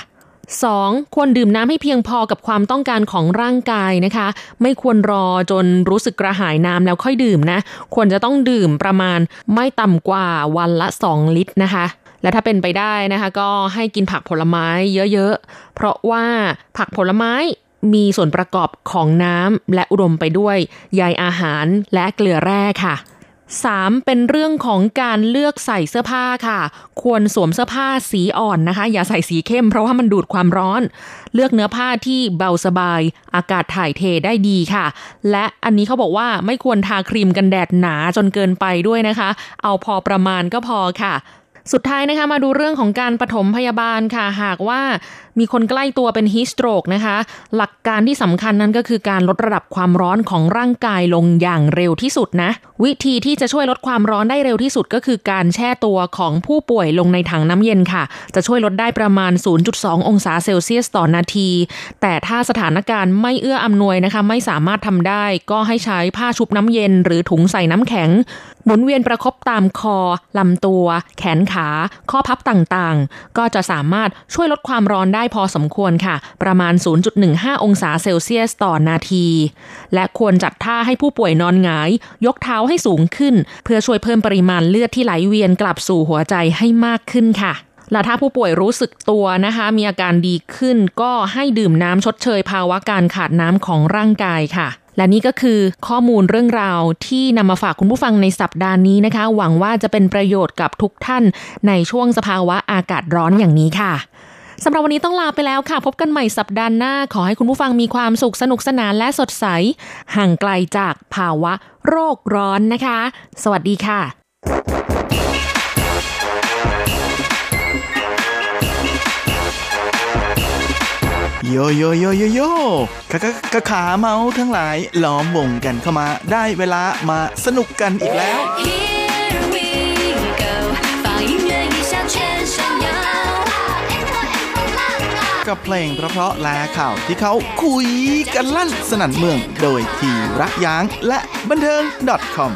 D: 2. ควรดื่มน้ำให้เพียงพอกับความต้องการของร่างกายนะคะ ไม่ควรรอจนรู้สึกกระหายน้ำแล้วค่อยดื่มนะ ควรจะต้องดื่มประมาณไม่ต่ำกว่าวันละ 2 ลิตรนะคะ และถ้าเป็นไปได้นะคะ ก็ให้กินผักผลไม้เยอะๆ เพราะว่าผักผลไม้มีส่วนประกอบของน้ำและอุดมไปด้วยใยอาหารและเกลือแร่ค่ะ 3. เป็นเรื่องของการเลือกใส่เสื้อผ้าค่ะ ควรสวมเสื้อผ้าสีอ่อนนะคะ อย่าใส่สีเข้มเพราะว่ามันดูดความร้อน เลือกเนื้อผ้าที่เบาสบาย อากาศถ่ายเทได้ดีค่ะ และอันนี้เขาบอกว่าไม่ควรทาครีมกันแดดหนาจนเกินไปด้วยนะคะ เอาพอประมาณก็พอค่ะ สุดท้ายนะคะมาดูเรื่องของการปฐมพยาบาลค่ะ หากว่ามีคนใกล้ตัวเป็นฮีสโตรกนะคะ หลักการที่สำคัญนั้นก็คือการลดระดับความร้อนของร่างกายลงอย่างเร็วที่สุดนะ วิธีที่จะช่วยลดความร้อนได้เร็วที่สุดก็คือการแช่ตัวของผู้ป่วยลงในถังน้ำเย็นค่ะ จะช่วยลดได้ประมาณ 0.2 องศาเซลเซียสต่อนาที แต่ถ้าสถานการณ์ไม่เอื้ออำนวยนะคะ ไม่สามารถทำได้ ก็ให้ใช้ผ้าชุบน้ำเย็น หรือถุงใส่น้ำแข็งหมุนเวียนประคบตามคอลำตัว แขนขา ข้อพับต่างๆ ก็จะสามารถช่วยลดความร้อนได้พอสมควรค่ะ ประมาณ 0.15 องศาเซลเซียสต่อนาที และควรจัดท่าให้ผู้ป่วยนอนหงาย ยกเท้าให้สูงขึ้น เพื่อช่วยเพิ่มปริมาณเลือดที่ไหลเวียนกลับสู่หัวใจให้มากขึ้นค่ะและถ้าผู้ป่วยรู้สึกตัวนะคะ มีอาการดีขึ้นก็ให้ดื่มน้ำชดเชยภาวะการขาดน้ำของร่างกายค่ะ และนี่ก็คือข้อมูลเรื่องราวที่นำมาฝากคุณผู้ฟังในสัปดาห์นี้นะคะ หวังว่าจะเป็นประโยชน์กับทุกท่านในช่วงสภาวะอากาศร้อนอย่างนี้ค่ะ สำหรับวันนี้ต้องลาไปแล้วค่ะ พบกันใหม่สัปดาห์หน้า ขอให้คุณผู้ฟังมีความสุขสนุกสนานและสดใส ห่างไกลจากภาวะโรคร้อนนะคะ สวัสดีค่ะ
E: โยโยโยโยโยกะกะกะขาเมาทั้งหลายล้อมวงกันเข้ามา ได้เวลามาสนุกกันอีกแล้ว กับเพลงเพราะๆและข่าวที่เขาคุยกันลั่นสนั่นเมือง โดยทีรักยางและบันเทิง .com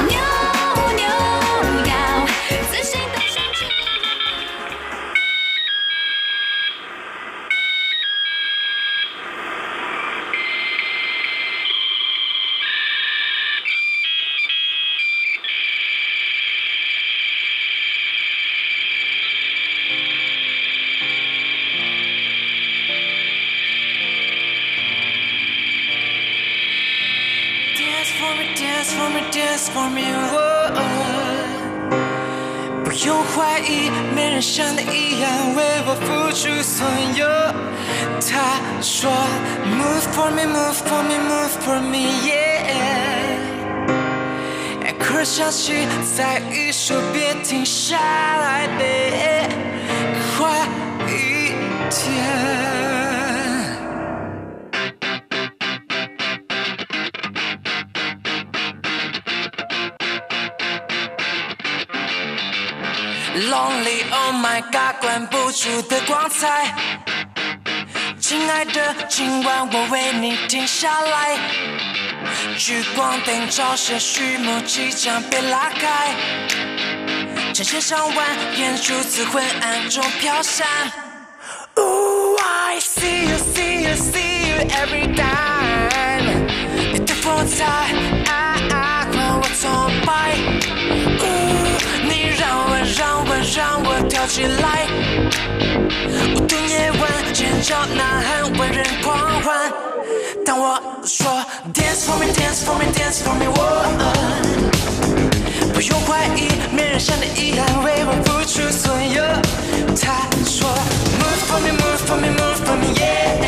F: 彩。亲爱的，今晚我为你停下来。聚光灯照射序幕即将被拉开，成千上万眼珠子昏暗中飘散。Ooh, I see you, see you, see you every time。跳起来。无度夜晚，尖叫呐喊，万人狂欢。当我说 Dance for me, dance for me, dance for me，我不用怀疑，没人像你一样为我付出所有。他说 Move for me, move for me, move for me, yeah。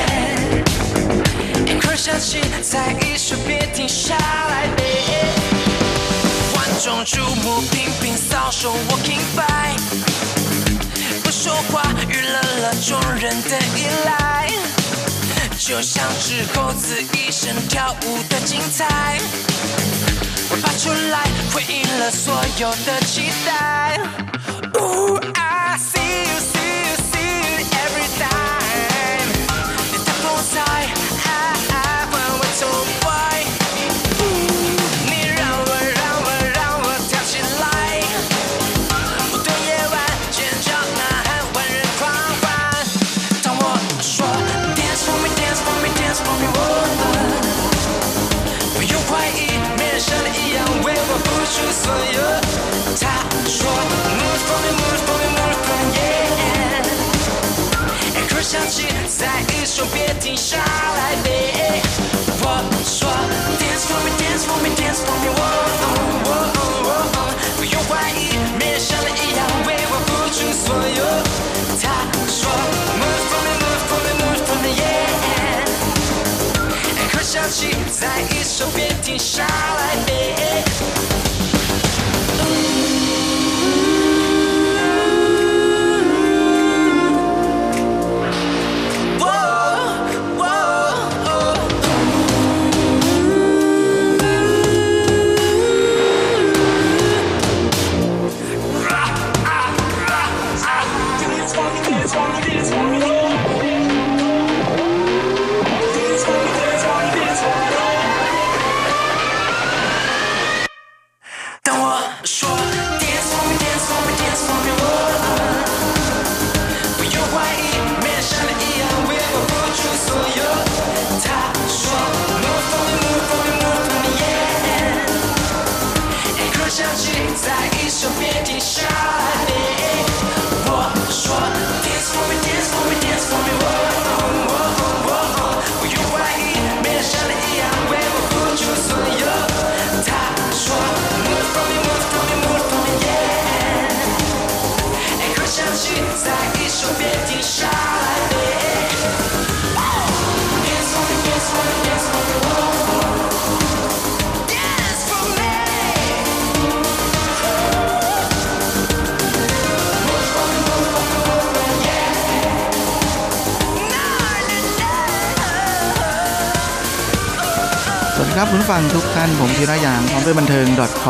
F: 一块响起，再一说别停下来，babe。万众瞩目，频频扫手，Walking by，说话，娱乐了众人的依赖。就像只猴子一身跳舞的精彩，我爬出来回应了所有的期待。Ooh, I see 一说别停下来，babe。我说 Dance for me, dance for me, dance for me，我不用怀疑，没人像你一样为我付出所有。他说 Move for me, move for me, move for me, yeah。一刻响起，再一说别停下来别。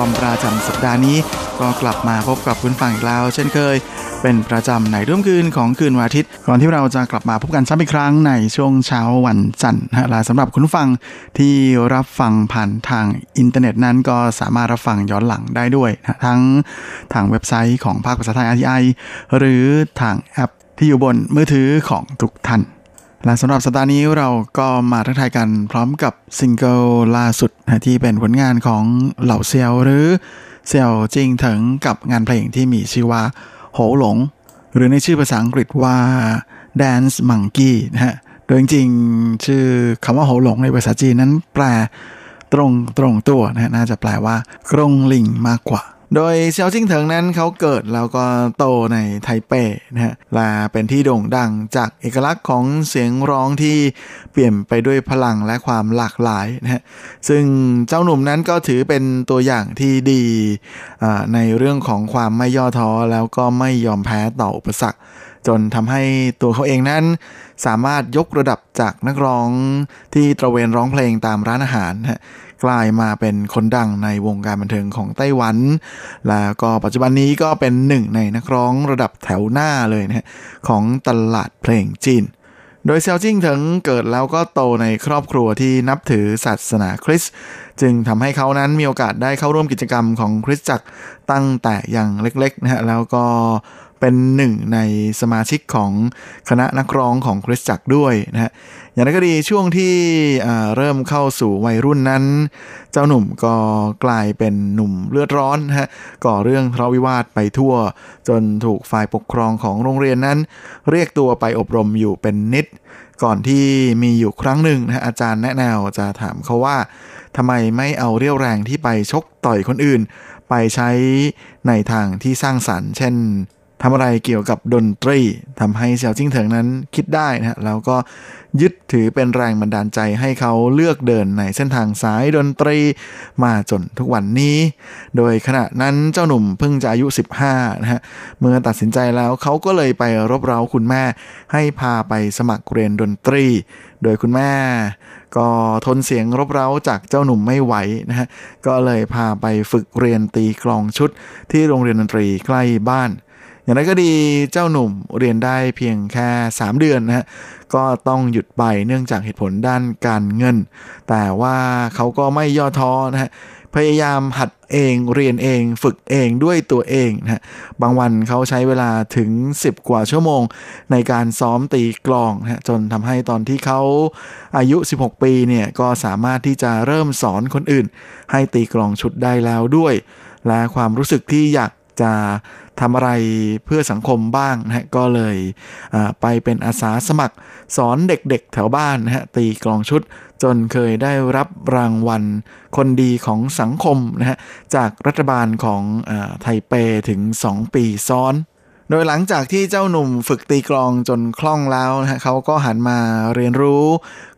E: ทิง .com ประจำสัปดาห์นี้ ก็กลับมาพบกับคุณฟังอีกแล้ว เช่นเคย เป็นประจำในร่วมคืนของคืนวันอาทิตย์ ก่อนที่เราจะกลับมาพบกันซ้ำอีกครั้งในช่วงเช้าวันจันทร์นะฮะและสำหรับคุณฟังที่รับฟังผ่านทางอินเทอร์เน็ตนั้นก็สามารถรับฟังย้อนหลังได้ด้วยนะทั้งทางเว็บไซต์ของภาคภาษาไทย RTI หรือทางแอปที่อยู่บนมือถือของทุกท่าน และสำหรับสัปดาห์นี้เราก็มาทักทายกันพร้อมกับซิงเกิลล่าสุดนะที่เป็นผลงานของเหล่าเซียวหรือเซียวจิ้งเถิงกับงานเพลงที่มีชื่อว่า猴籠 หรือในชื่อภาษาอังกฤษว่า Dance Monkey นะฮะโดยจริงๆชื่อคำว่า猴籠ในภาษาจีนนั้นแปลตรงตรงตัวนะฮะน่าจะแปลว่ากรงลิงมากกว่า โดยเซียวจิ้งเถิงนั้นเขาเกิดแล้วก็โตในไทเปนะฮะและเป็นที่โด่งดังจากเอกลักษณ์ของเสียงร้องที่เปลี่ยนไปด้วยพลังและความหลากหลายนะฮะซึ่งเจ้าหนุ่มนั้นก็ถือเป็นตัวอย่างที่ดีในเรื่องของความไม่ย่อท้อแล้วก็ไม่ยอมแพ้ต่ออุปสรรคจนทำให้ตัวเขาเองนั้น สามารถยกระดับจากนักร้องที่ตระเวนร้องเพลงตามร้านอาหารนะฮะ กลายมาเป็นคนดังในวงการบันเทิงของไต้หวัน แล้วก็ปัจจุบันนี้ก็เป็นหนึ่งในนักร้องระดับแถวหน้าเลยนะฮะของตลาดเพลงจีนโดยเซียวจิ้งเถิงเกิดแล้วก็โตในครอบครัวที่นับถือศาสนาคริสต์จึงทำให้เขานั้นมีโอกาสได้เข้าร่วมกิจกรรมของคริสตจักรตั้งแต่อย่างเล็กๆนะฮะแล้วก็เป็นหนึ่งในสมาชิกของคณะนักร้องของคริสตจักรด้วยนะฮะ อย่างไรก็ดีช่วงที่เริ่มเข้าสู่วัยรุ่นนั้น เจ้าหนุ่มก็กลายเป็นหนุ่มเลือดร้อนฮะก่อเรื่องทะเลาะวิวาทไปทั่ว จนถูกฝ่ายปกครองของโรงเรียนนั้น เรียกตัวไปอบรมอยู่เป็นนิด ก่อนที่มีอยู่ครั้งหนึ่งนะฮะอาจารย์แนะแนวจะถามเขาว่าทำไมไม่เอาเรี่ยวแรงที่ไปชกต่อยคนอื่น ไปใช้ในทางที่สร้างสรรค์ เช่น ทำอะไรเกี่ยวกับดนตรีทำให้เซียวจิ้งเถิงนั้นคิดได้นะฮะแล้วก็ยึดถือเป็นแรงบันดาลใจให้เขาเลือกเดินในเส้นทางสายดนตรีมาจนทุกวันนี้ โดยขณะนั้นเจ้าหนุ่มเพิ่งจะอายุ 15นะฮะเมื่อตัดสินใจแล้วเขาก็เลยไปรบเร้าคุณแม่ ให้พาไปสมัครเรียนดนตรี โดยคุณแม่ ก็ทนเสียงรบเร้าจากเจ้าหนุ่มไม่ไหวนะฮะก็เลยพาไปฝึกเรียนตีกลองชุดที่โรงเรียนดนตรีใกล้บ้าน อย่างไรก็ดีเจ้าหนุ่มเรียนได้เพียงแค่ 3 เดือนนะฮะก็ต้องหยุดไปเนื่องจากเหตุผลด้านการเงิน แต่ว่าเขาก็ไม่ย่อท้อนะฮะพยายามหัดเองเรียนเองฝึกเองด้วยตัวเองนะฮะบางวันเขาใช้เวลาถึง 10 กว่าชั่วโมง ในการซ้อมตีกลองนะฮะจนทำให้ตอนที่เขาอายุ 16 ปีเนี่ยก็สามารถที่จะเริ่มสอนคนอื่น ให้ตีกลองชุดได้แล้วด้วย และความรู้สึกที่อยากจะ ทำอะไรเพื่อสังคมบ้างนะฮะก็เลยไปเป็นอาสาสมัครสอนเด็กๆแถวบ้านนะฮะตีกลองชุดจนเคยได้รับรางวัลคนดีของสังคมนะฮะจากรัฐบาลของอไทเปถึง 2 ปีซ้อน โดยหลังจากที่เจ้าหนุ่มฝึกตีกลองจนคล่องแล้วนะฮะเขาก็หันมาเรียนรู้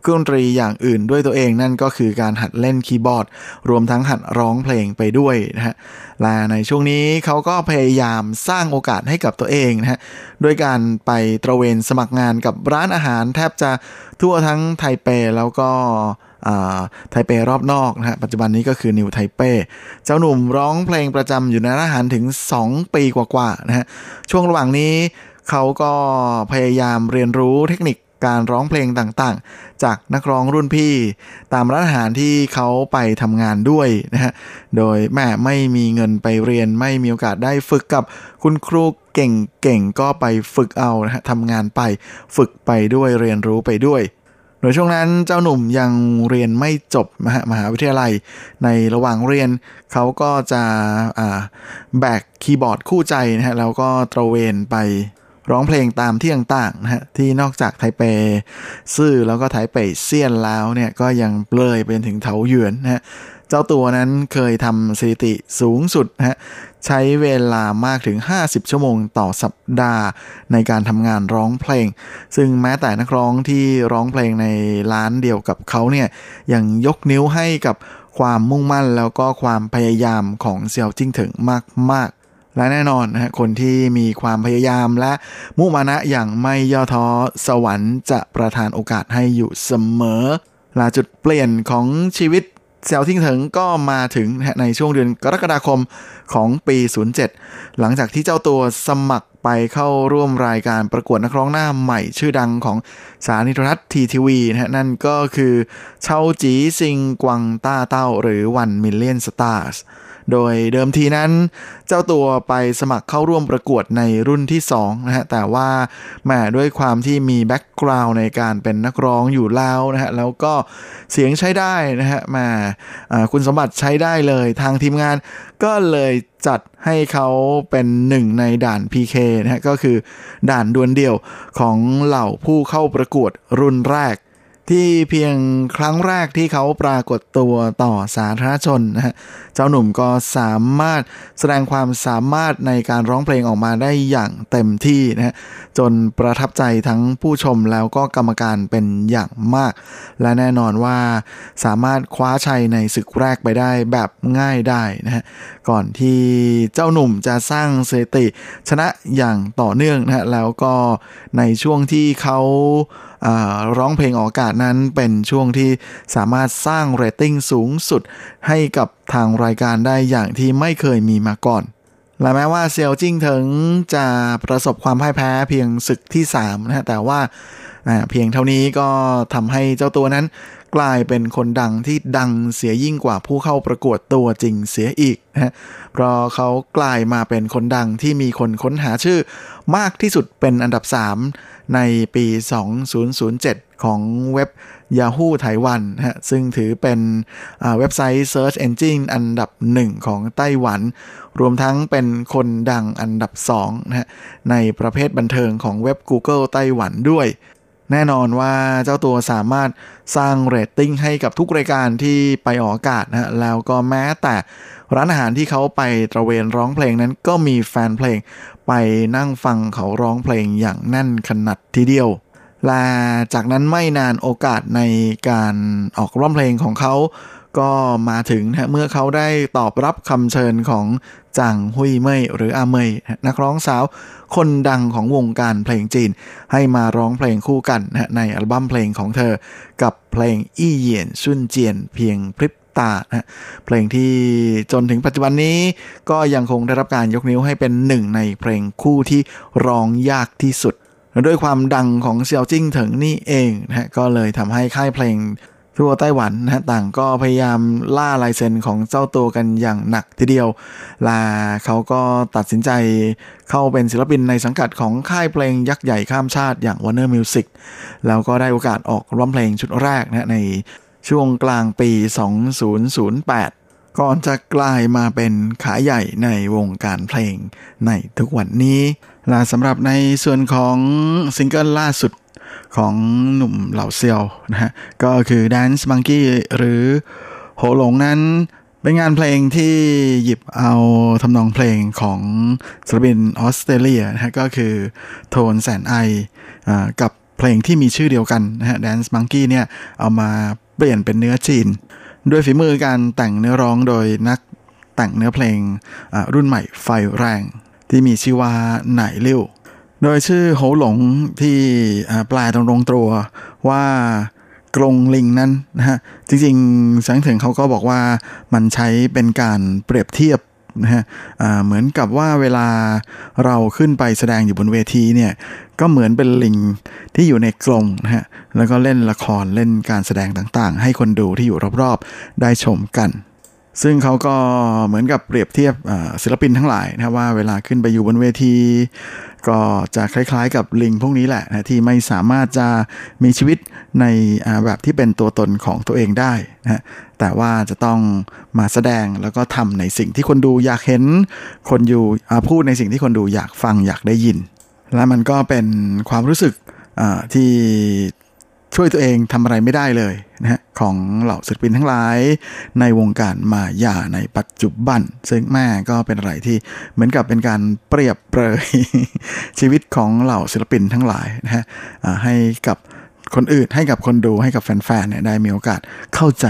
E: เครื่องดนตรีอย่างอื่นด้วยตัวเองนั่นก็คือการหัดเล่นคีย์บอร์ด รวมทั้งหัดร้องเพลงไปด้วยนะฮะและในช่วงนี้เขาก็พยายามสร้างโอกาสให้กับตัวเองนะฮะด้วยการไปตระเวนสมัครงานกับร้านอาหารแทบจะทั่วทั้งไทเปแล้วก็ ไทเปรอบนอกนะฮะปัจจุบันนี้ก็คือนิวไทเปเจ้าหนุ่มร้องเพลงประจำอยู่ในร้านอาหารถึง 2 ปีกว่าๆนะฮะช่วงระหว่างนี้เขาก็พยายามเรียนรู้เทคนิคการร้องเพลงต่างๆ จากนักร้องรุ่นพี่ ตามร้านอาหารที่เขาไปทำงานด้วยนะฮะ โดยแม่ไม่มีเงินไปเรียนไม่มีโอกาสได้ฝึกกับคุณครูเก่งๆ ก็ไปฝึกเอานะฮะทำงานไปฝึกไปด้วยเรียนรู้ไปด้วย โดยช่วงนั้นเจ้าหนุ่มยังเรียนไม่จบมหามหาวิทยาลัย ในระหว่างเรียนเขาก็จะแบกคีย์บอร์ดคู่ใจนะฮะแล้วก็ตระเวนไปร้องเพลงตามที่ต่างๆนะฮะที่นอกจากไทเปซื่อแล้วก็ไทเปเซียนแล้วเนี่ยก็ยังเลยไปถึงเถาหยวนนะฮะเจ้าตัวนั้นเคยทำสถิติสูงสุดนะฮะ ใช้เวลามากถึง 50 ชั่วโมงต่อสัปดาห์ในการทำงานร้องเพลง ซึ่งแม้แต่นักร้องที่ร้องเพลงในร้านเดียวกับเขาเนี่ยยังยกนิ้วให้กับความมุ่งมั่นแล้วก็ความพยายามของเซียวจิ้งถิงมาก ๆและแน่นอนนะฮะคนที่มีความพยายามและมุมานะอย่างไม่ย่อท้อสวรรค์จะประทานโอกาสให้อยู่เสมอและจุดเปลี่ยนของชีวิต เซียวจิ้งเถิงก็มาถึงในช่วงเดือนกรกฎาคมของปี 07 หลังจากที่เจ้าตัวสมัครไปเข้าร่วมรายการประกวดนักร้องหน้าใหม่ชื่อดังของสารนิทรรศทีทีวีนะฮะนั่นก็คือ超級星光大道หรือ One Million Stars โดยเดิมทีนั้น เจ้าตัวไปสมัครเข้าร่วมประกวดในรุ่นที่2นะฮะแต่ว่าแหมด้วยความที่มีแบ็กกราวน์ในการเป็นนักร้องอยู่แล้วนะฮะแล้วก็เสียงใช้ได้นะฮะมาคุณสมบัติใช้ได้เลยทางทีมงานก็เลยจัดให้เขาเป็นหนึ่งในด่าน PK นะฮะก็คือด่านดวลเดี่ยวของเหล่าผู้เข้าประกวดรุ่นแรก ที่เพียงครั้งแรกที่เขาปรากฏตัวต่อสาธารณชนนะฮะเจ้าหนุ่มก็สามารถแสดงความสามารถในการร้องเพลงออกมาได้อย่างเต็มที่นะฮะจนประทับใจทั้งผู้ชมแล้วก็กรรมการเป็นอย่างมาก และแน่นอนว่าสามารถคว้าชัยในศึกแรกไปได้แบบง่ายได้นะฮะ ก่อนที่เจ้าหนุ่มจะสร้างสถิติ ชนะอย่างต่อเนื่องนะฮะแล้วก็ในช่วงที่เขาร้องเพลงออกอากาศนั้นเป็นช่วงที่สามารถสร้างเรตติ้งสูงสุดให้กับทางรายการได้อย่างที่ไม่เคยมีมาก่อนและแม้ว่าเซียวจิ้งถึงจะประสบความพ่ายแพ้เพียงศึกที่3นะฮะแต่ว่าเพียงเท่านี้ก็ทำให้เจ้าตัวนั้น กลายเป็นคนดังที่ดังเสียยิ่งกว่าผู้เข้าประกวดตัวจริงเสียอีกนะฮะเพราะเขากลายมาเป็นคนดังที่มีคนค้นหาชื่อ มากที่สุดเป็นอันดับ 3 ในปี 2007 ของเว็บ Yahoo ไต้หวันฮะซึ่งถือเป็นเว็บไซต์ Search Engine อันดับหนึ่งของไต้หวัน รวมทั้งเป็นคนดังอันดับ2นะฮะในประเภทบันเทิงของเว็บ Google ไต้หวันด้วย แน่นอนว่าเจ้าตัวสามารถสร้างเรตติ้งให้กับทุกรายการที่ไปออกอากาศนะแล้วก็แม้แต่ร้านอาหารที่เขาไปตระเวนร้องเพลงนั้นก็มีแฟนเพลงไปนั่งฟังเขาร้องเพลงอย่างแน่นขนาดทีเดียวและจากนั้นไม่นานโอกาสในการออกร้องเพลงของเขาก็มาถึงนะเมื่อเขาได้ตอบรับคำเชิญของ จางฮุยเมยหรืออาเมยนักร้องสาว คนดังของวงการเพลงจีน ให้มาร้องเพลงคู่กันในอัลบั้มเพลงของเธอ กับเพลงอี้เหยียนซุนเจียนเพียงพริบตานะเพลงที่จนถึงปัจจุบันนี้ ก็ยังคงได้รับการยกนิ้วให้เป็นหนึ่งในเพลงคู่ที่ร้องยากที่สุด ด้วยความดังของเซียวจิ้งเถิงนี่เองนะก็เลยทำให้ค่ายเพลง ทั่วไต้หวันนะต่างก็พยายามล่าลายเซ็นของเจ้าตัวกันอย่างหนักทีเดียว ลาเขาก็ตัดสินใจเข้าเป็นศิลปินในสังกัดของค่ายเพลงยักษ์ใหญ่ข้ามชาติอย่าง Warner Music แล้วก็ได้โอกาสออกร้องเพลงชุดแรกนะในช่วงกลางปี 2008 ก่อนจะกลายมาเป็นขาใหญ่ในวงการเพลงในทุกวันนี้และสำหรับในส่วนของซิงเกิลล่าสุด ของหนุ่มเหล่าเซียวนะฮะก็คือ Dance Monkey หรือโหหลงนั้นเป็นงานเพลงที่หยิบเอาทำนองเพลงของศิลปินออสเตรเลียนะฮะก็คือโทนแสนไอกับเพลงที่มีชื่อเดียวกันนะฮะ Dance Monkey เนี่ยเอามาเปลี่ยนเป็นเนื้อจีน ด้วยฝีมือการแต่งเนื้อร้องโดยนักแต่งเนื้อเพลงรุ่นใหม่ไฟแรง ที่มีชื่อว่าไหนเลี้ยว โดยชื่อโหหลงที่แปลตรงตรงตัวว่ากรงลิงนั้นนะฮะจริงๆแสงถึงเขาก็บอกว่ามันใช้เป็นการเปรียบเทียบนะฮะเหมือนกับว่าเวลาเราขึ้นไปแสดงอยู่บนเวทีเนี่ยก็เหมือนเป็นลิงที่อยู่ในกรงนะฮะแล้วก็เล่นละครเล่นการแสดงต่างๆ ให้คนดูที่อยู่รอบๆ ได้ชมกัน ซึ่งเขาก็เหมือนกับเปรียบเทียบศิลปินทั้งหลายนะว่าเวลาขึ้นไปอยู่บนเวที ก็จะคล้ายๆกับลิงพวกนี้แหละนะที่ไม่สามารถจะมีชีวิตในแบบที่เป็นตัวตนของตัวเองได้นะแต่ว่าจะต้องมาแสดงแล้วก็ทำในสิ่งที่คนดูอยากเห็นคนอยู่พูดในสิ่งที่คนดูอยากฟังอยากได้ยิน และมันก็เป็นความรู้สึกที่ ช่วยตัวเองทำอะไรไม่ได้เลยนะฮะของเหล่าศิลปินทั้งหลาย ในวงการมายาในปัจจุบัน ซึ่งแม่ก็เป็นอะไรที่เหมือนกับเป็นการเปรียบเปรยชีวิตของเหล่าศิลปินทั้งหลายนะฮะให้กับคนอื่นให้กับคนดูให้กับแฟนๆเนี่ยได้มีโอกาสเข้าใจ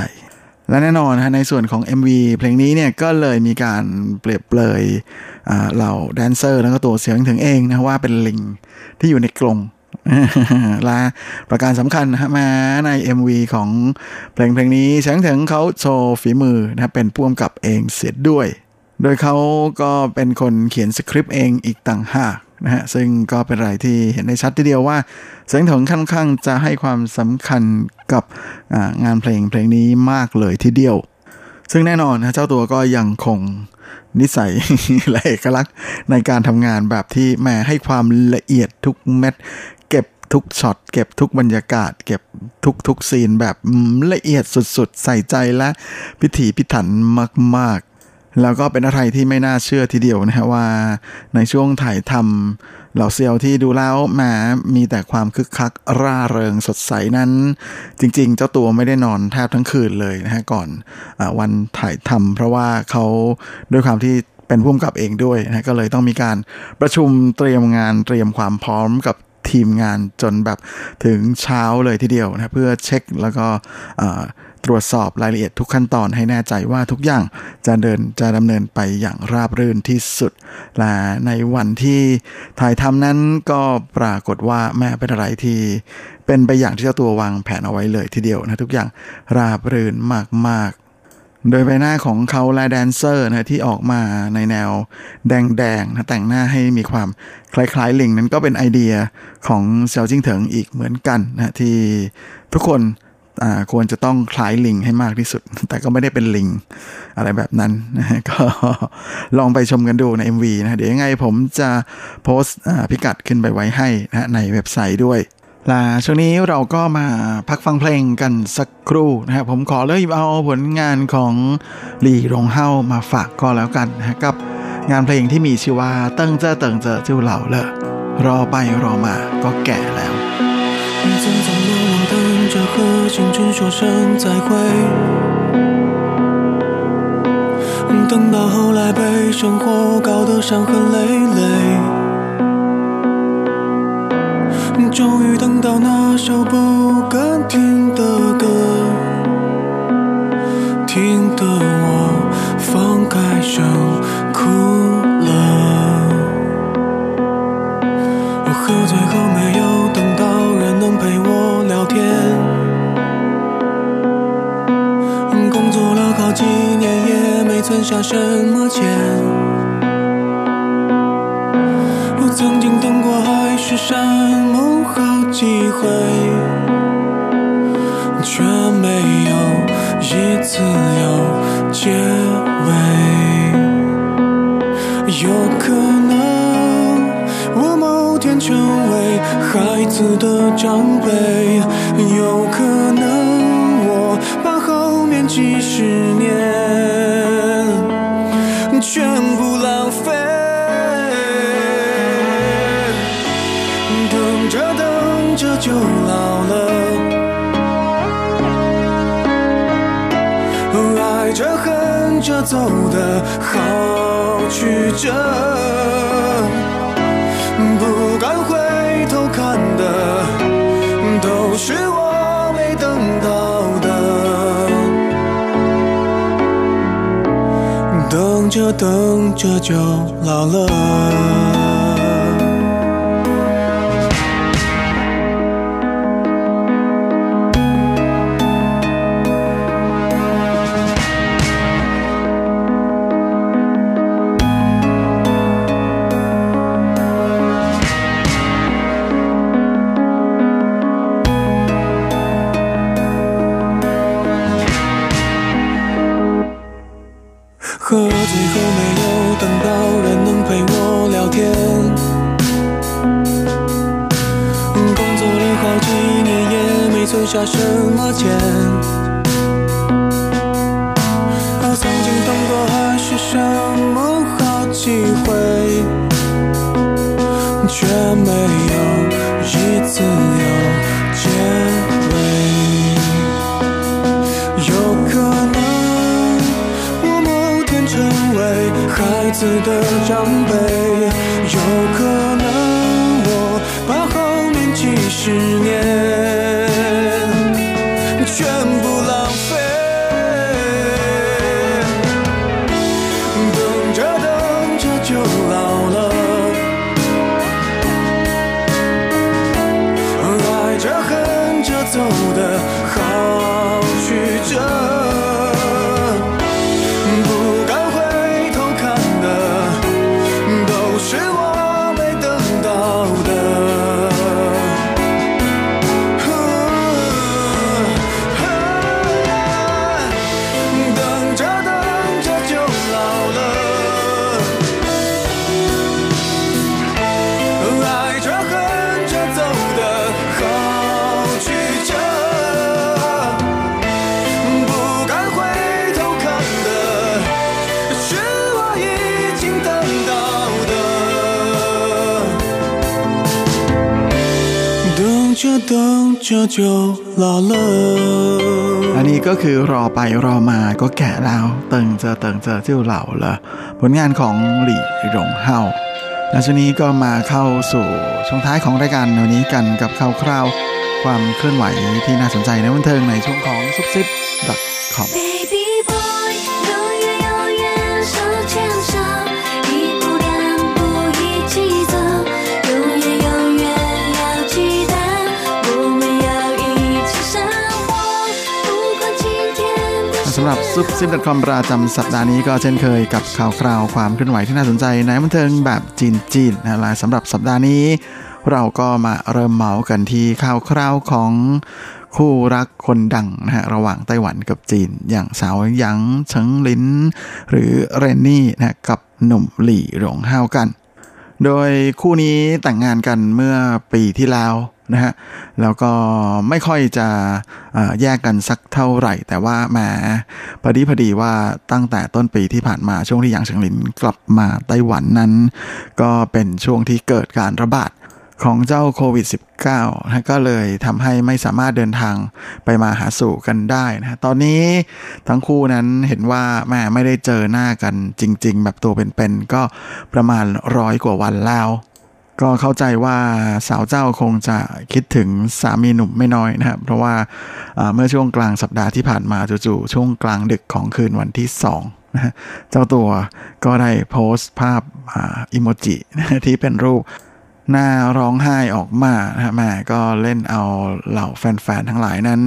E: และแน่นอนนะในส่วนของ MV เพลงนี้เนี่ยก็เลยมีการเปรียบเปรยเหล่าแดนเซอร์ แล้วก็ตัวเสียงถึงเองนะว่าเป็นลิงที่อยู่ในกรง ละประการสำคัญนะฮะมาใน MV ของเพลงเพลงนี้แสงถึงเขาโชว์ฝีมือนะเป็นพ่วงกับเองเสียด้วย โดยเขาก็เป็นคนเขียนสคริปต์เองอีกต่างหากนะฮะซึ่งก็เป็นอะไรที่เห็นได้ชัดทีเดียวว่าเสียงถงค่อนข้างจะให้ความสำคัญกับงานเพลงเพลงนี้มากเลยทีเดียว ซึ่งแน่นอนนะเจ้าตัวก็ยังคงนิสัยและเอกลักษณ์ในการทำงานแบบที่แม่ให้ความละเอียดทุกเม็ด ทุกช็อตเก็บทุกบรรยากาศ เก็บทุกทุกซีนแบบละเอียดสุดๆ ใส่ใจและพิถีพิถันมากๆ แล้วก็เป็นอะไรที่ไม่น่าเชื่อทีเดียวนะฮะว่า ในช่วงถ่ายทำเหล่าเซียวที่ดูแล้วแหมมีแต่ความคึกคักร่าเริงสดใสนั้น จริงๆ เจ้าตัวไม่ได้นอนแทบทั้งคืนเลยนะฮะก่อนอวันถ่ายทำเพราะว่าเขาด้วยความที่เป็นผู้กำกับเองด้วยนะก็เลยต้องมีการประชุมเตรียมงานเตรียมความพร้อมกับ ทีมงานจนแบบถึงเช้าเลยทีเดียวนะเพื่อเช็คแล้วก็ตรวจสอบรายละเอียดทุกขั้นตอนให้แน่ใจว่าทุกอย่างจะเดินจะดำเนินไปอย่างราบรื่นที่สุด และในวันที่ถ่ายทำนั้นก็ปรากฏว่าแม่เป็นอะไรที่เป็นไปอย่างที่เจ้าตัววางแผนเอาไว้เลยทีเดียวนะทุกอย่างราบรื่นมากๆ โดยใบหน้าของเขาและแดนเซอร์นะที่ออกมาในแนวแดงๆนะแต่งหน้าให้มีความคล้ายๆลิงนั้นก็เป็นไอเดียของเซียวจิงเถิงอีกเหมือนกันนะที่ทุกคนควรจะต้องคล้ายลิงให้มากที่สุด แต่ก็ไม่ได้เป็นลิง อะไรแบบนั้นนะก็ลองไปชมกันดูใน MV นะเดี๋ยวยังไงผมจะโพสต์พิกัดขึ้นไปไว้ให้นะในเว็บไซต์ด้วย ลาช่วงนี้เราก็มาพักฟังเพลงกันสักครู่นะครับผมขอเลยเอาผลงานของหลี่รงเฮามาฝากก็แล้วกันนะกับงานเพลงที่มีชื่อว่าเติ้งเจอเติ้งเจอจิ้วเหล่าเลรอไปรอมาก็แก่แล้ว
F: 匆匆忙忙等着和青春说声再会，等到后来被生活搞得伤痕累累。 终于等到那首不敢听的歌，听得我放开声哭了。我喝醉后没有等到人能陪我聊天，工作了好几年也没存下什么钱。我曾经等过海誓山机会，却没有一次有结尾。有可能我某天成为孩子的长辈，有可能我把后面几十好曲折，不敢回头看的都是我没等到的，等着等着就老了。
E: อันนี้ก็คือรอไปรอมาก็แก่แล้วเติงเจอเติงเจอเจ้าเหล่าละผลงานของหลี่หลงเฮาและช่วงนี้ก็มาเข้าสู่ช่วงท้ายของรายการวันนี้กันกับข่าวคราวความเคลื่อนไหวที่น่าสนใจในวันเทิงในช่วงของซุปซิป .com
C: Baby boy，
E: หรับซุปซิป .com ประจำสัปดาห์นี้ก็เช่นเคยกับข่าวคราวความเคลื่อนไหวที่น่าสนใจในบันเทิงแบบจีนๆนะและสำหรับสัปดาห์นี้ เราก็มาเริ่มเมาส์กันที่ข่าวคราวของคู่รักคนดังนะฮะระหว่างไต้หวันกับจีน อย่างสาวหยางเฉิงลินหรือเรนนี่นะกับหนุ่มหลี่หลงเฮากัน โดยคู่นี้แต่งงานกันเมื่อปีที่แล้ว นะฮะแล้วก็ไม่ค่อยจะแยกกันสักเท่าไหร่ แต่ว่าแหมพอดีพอดีว่าตั้งแต่ต้นปีที่ผ่านมาช่วงที่หยางเฉิงหลินกลับมาไต้หวันนั้น ก็เป็นช่วงที่เกิดการระบาดของเจ้าโควิด -19 นะก็เลยทำให้ไม่สามารถเดินทางไปมาหาสู่กันได้นะฮะตอนนี้ทั้งคู่นั้นเห็นว่าแม่ไม่ได้เจอหน้ากันจริง ๆ แบบตัวเป็นๆก็ประมาณร้อยกว่าวันแล้ว ก็เข้าใจว่าสาวเจ้าคงจะคิดถึงสามีหนุ่มไม่น้อยนะครับ เพราะว่าเมื่อช่วงกลางสัปดาห์ที่ผ่านมาจู่ๆช่วงกลางดึกของคืนวันที่2นะฮะเจ้าตัวก็ได้โพสต์ภาพอิโมจิที่เป็นรูป หน้าร้องไห้ออกมานะฮะแม่ก็เล่นเอาเหล่าแฟนๆทั้งหลายนั้น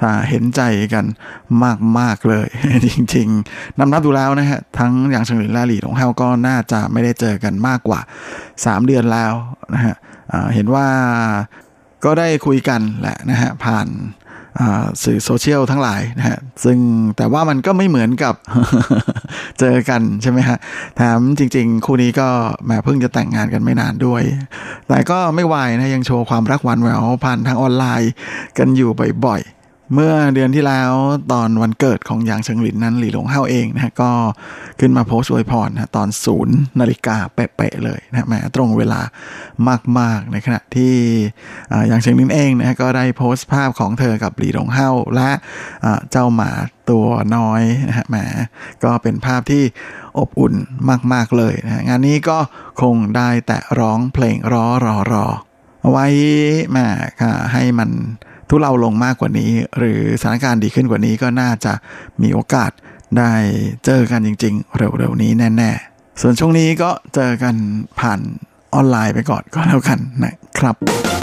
E: ถ้าเห็นใจกันมาก ๆ เลย จริงๆนำนับดูแล้วนะฮะ ทั้งอย่างเฉิงหลินและหลี่หลงเฮาก็น่าจะไม่ได้เจอกันมากกว่า 3 เดือนแล้วนะฮะเห็นว่าก็ได้คุยกันแหละนะฮะผ่าน สื่อโซเชียลทั้งหลายนะฮะซึ่งแต่ว่ามันก็ไม่เหมือนกับเจอกันใช่ไหมฮะแถมจริง ๆ คู่นี้ก็แหมเพิ่งจะแต่งงานกันไม่นานด้วย แต่ก็ไม่วายนะยังโชว์ความรักหวานแหววผ่านทางออนไลน์กันอยู่บ่อยๆ เมื่อเดือนที่แล้วตอนวันเกิดของหยางเฉิงหลินนั้นหลี่หลงเฮาเองนะฮะก็ขึ้นมาโพสต์อวยพรนะตอนศูนย์นาฬิกาเป๊ะๆเลยนะแหมตรงเวลามากๆในขณะที่หยางเฉิงหลินเองนะฮะก็ได้โพสต์ภาพของเธอกับหลี่หลงเฮาและเจ้าหมาตัวน้อยนะฮะแหมก็เป็นภาพที่อบอุ่นมากๆเลยนะงานนี้ก็คงได้แต่ร้องเพลงรอรอรอไว้แหม่ค่ะให้มัน ทุเลาลงมากกว่านี้ หรือสถานการณ์ดีขึ้นกว่านี้ก็น่าจะมีโอกาสได้เจอกันจริง ๆ เร็วๆนี้แน่ๆ ส่วนช่วงนี้ก็เจอกันผ่านออนไลน์ไปก่อนก็แล้วกันนะครับ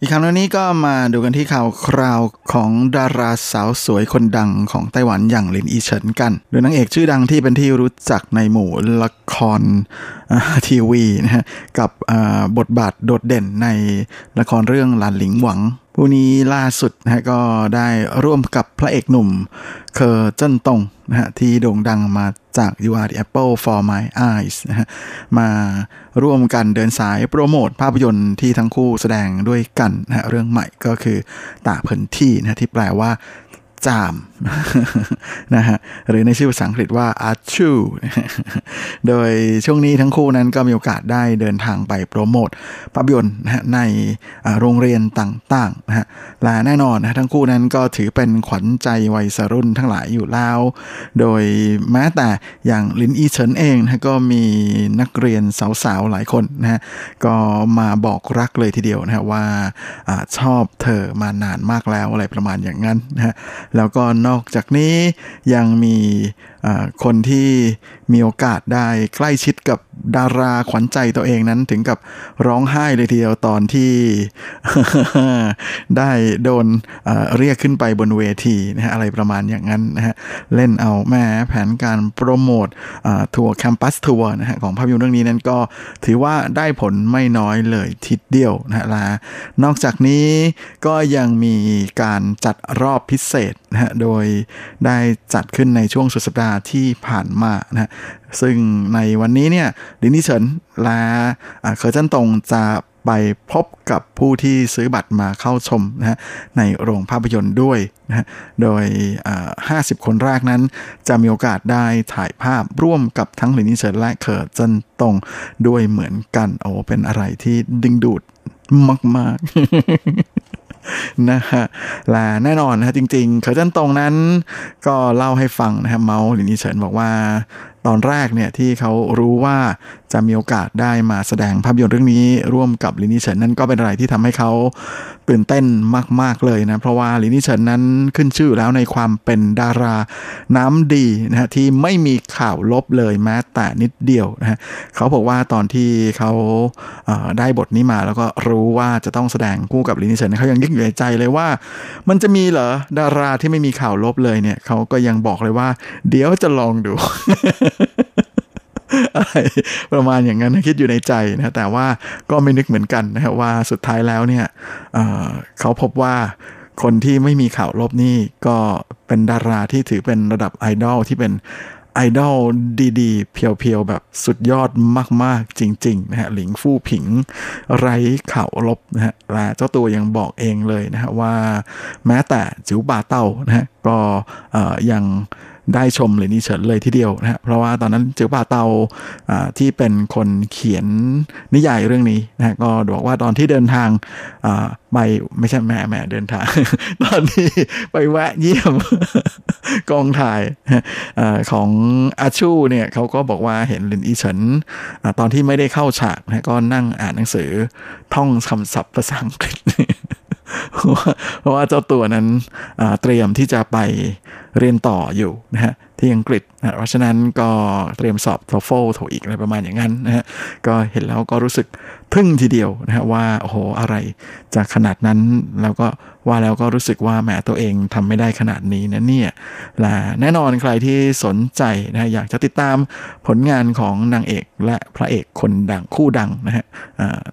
E: อีกครั้งนี้ก็มาดูกันที่ข่าวคราวของดาราสาวสวยคนดังของไต้หวันอย่างหลินอีเฉินกัน โดยนางเอกชื่อดังที่เป็นที่รู้จักในหมู่ละครทีวีนะฮะกับบทบาทโดดเด่นในละครเรื่องหลานหลิงหวังผู้นี้ล่าสุดนะฮะก็ได้ร่วมกับพระเอกหนุ่มเคอเจิ้นตง นะฮะที่โด่งดังมาจาก You Are the Apple for My Eyes นะฮะมาร่วมกันเดินสายโปรโมทภาพยนตร์ที่ทั้งคู่แสดงด้วยกันนะฮะเรื่องใหม่ก็คือตาเพินที่นะฮะที่แปลว่าจามนะฮะหรือในชื่อภาษาอังกฤษว่าอาชูโดยช่วงนี้ทั้งคู่นั้นก็มีโอกาสได้เดินทางไปโปรโมทภาพยนตร์นะฮะในโรงเรียนต่างๆนะฮะและแน่นอนนะทั้งคู่นั้นก็ถือเป็นขวัญใจวัยรุ่นทั้งหลายอยู่แล้ว โดยแม้แต่อย่างลินอีเฉินเองนะก็มีนักเรียนสาวๆหลายคนนะฮะก็มาบอกรักเลยทีเดียวนะฮะว่าอชอบเธอมานานมากแล้วอะไรประมาณอย่างนั้นนะฮะแล้วก็นอกอกจากนี้ยังมี คนที่มีโอกาสได้ใกล้ชิดกับดาราขวัญใจตัวเองนั้นถึงกับร้องไห้เลยทีเดียวตอนที่ได้โดนเรียกขึ้นไปบนเวทีนะฮะอะไรประมาณอย่างนั้นนะฮะเล่นเอาแม่แผนการโปรโมททัวร์แคมปัสทัวร์นะฮะของภาพยนตร์เรื่องนี้นั้นก็ถือว่าได้ผลไม่น้อยเลยทีเดียวนะฮะละนอกจากนี้ก็ยังมีการจัดรอบพิเศษนะฮะโดยได้จัดขึ้นในช่วงสุดสัปดาห์ที่ผ่านมานะฮะซึ่งในวันนี้เนี่ยลินนี่เฉินและเคอร์เจันตงจะไปพบกับผู้ที่ซื้อบัตรมาเข้าชมนะฮะในโรงภาพยนตร์ด้วยนะฮะโดย 50 คนแรกนั้น จะมีโอกาสได้ถ่ายภาพร่วมกับทั้งหลินเฉินและเขิเจินตงด้วยเหมือนกัน โอ้เป็นอะไรที่ดึงดูดมาก ๆ นะฮะและแน่นอนนะฮะจริงๆเขาเจิ้นตรงนั้นก็เล่าให้ฟังนะครับเมาส์หรือนิเฉินบอกว่า ตอนแรกเนี่ยที่เขารู้ว่าจะมีโอกาสได้มาแสดงภาพยนตร์เรื่องนี้ร่วมกับลินนี่เฉินนั่นก็เป็นอะไรที่ทำให้เขาตื่นเต้นมาก ๆเลยนะ เพราะว่าลินนี่เฉินนั้นขึ้นชื่อแล้วในความเป็นดาราน้ำดีนะฮะที่ไม่มีข่าวลบเลยแม้แต่นิดเดียวนะฮะเขาบอกว่าตอนที่เขาเได้บทนี้มาแล้วก็รู้ว่าจะต้องแสดงคู่กับลินนี่เฉินเขายังยึกอยู่ในใจเลยว่า มันจะมีเหรอดาราที่ไม่มีข่าวลบเลยเนี่ยเขาก็ยังบอกเลยว่า เดี๋ยวจะลองดูอะไรประมาณอย่างนั้นคิดอยู่ในใจนะแต่ว่าก็ไม่นึกเหมือนกันนะครับว่าสุดท้ายแล้วเนี่ยเเขาพบว่าคนที่ไม่มีข่าวลบนี่ก็เป็นดาราที่ถือเป็นระดับไอดอลที่เป็นไอดอลดีๆ เพียวๆ แบบสุดยอดมากๆ จริง ๆ นะฮะ หลิงฟู่ผิง ไร้ข่าวลบนะฮะ และเจ้าตัวยังบอกเองเลยนะฮะว่าแม้แต่จิ๋วบาเต้านะฮะ ก็ยัง ได้ชมเลยนี่เฉินเลยทีเดียวนะฮะเพราะว่าตอนนั้นจิ๋วบาเตาที่เป็นคนเขียนนิยายเรื่องนี้นะฮะก็บอกว่าตอนที่เดินทางไปไม่ใช่แม่แม่เดินทาง ตอนที่ไปแวะเยี่ยมกองถ่ายอของอาชูเนี่ยเขาก็บอกว่าเห็นลินอีเฉินอตอนที่ไม่ได้เข้าฉากนะก็นั่งอ่านหนังสือท่องคำศัพท์ภาษาอังกฤษ เพราะว่าเจ้าตัวนั้นเตรียมที่จะไปเรียนต่ออยู่นะฮะที่อังกฤษนะเพราะฉะนั้นก็เตรียมสอบโทโฟโทอีกอะไรประมาณอย่างนั้นนะฮะก็เห็นแล้วก็รู้สึกทึ่งทีเดียวนะฮะว่าโอ้โหอะไรจะขนาดนั้นแล้วก็ ว่าแล้วก็รู้สึกว่าแหมตัวเองทำไม่ได้ขนาดนี้นะเนี่ยและแน่นอนใครที่สนใจนะอยากจะติดตามผลงานของนางเอกและพระเอกคนดังคู่ดังนะฮะ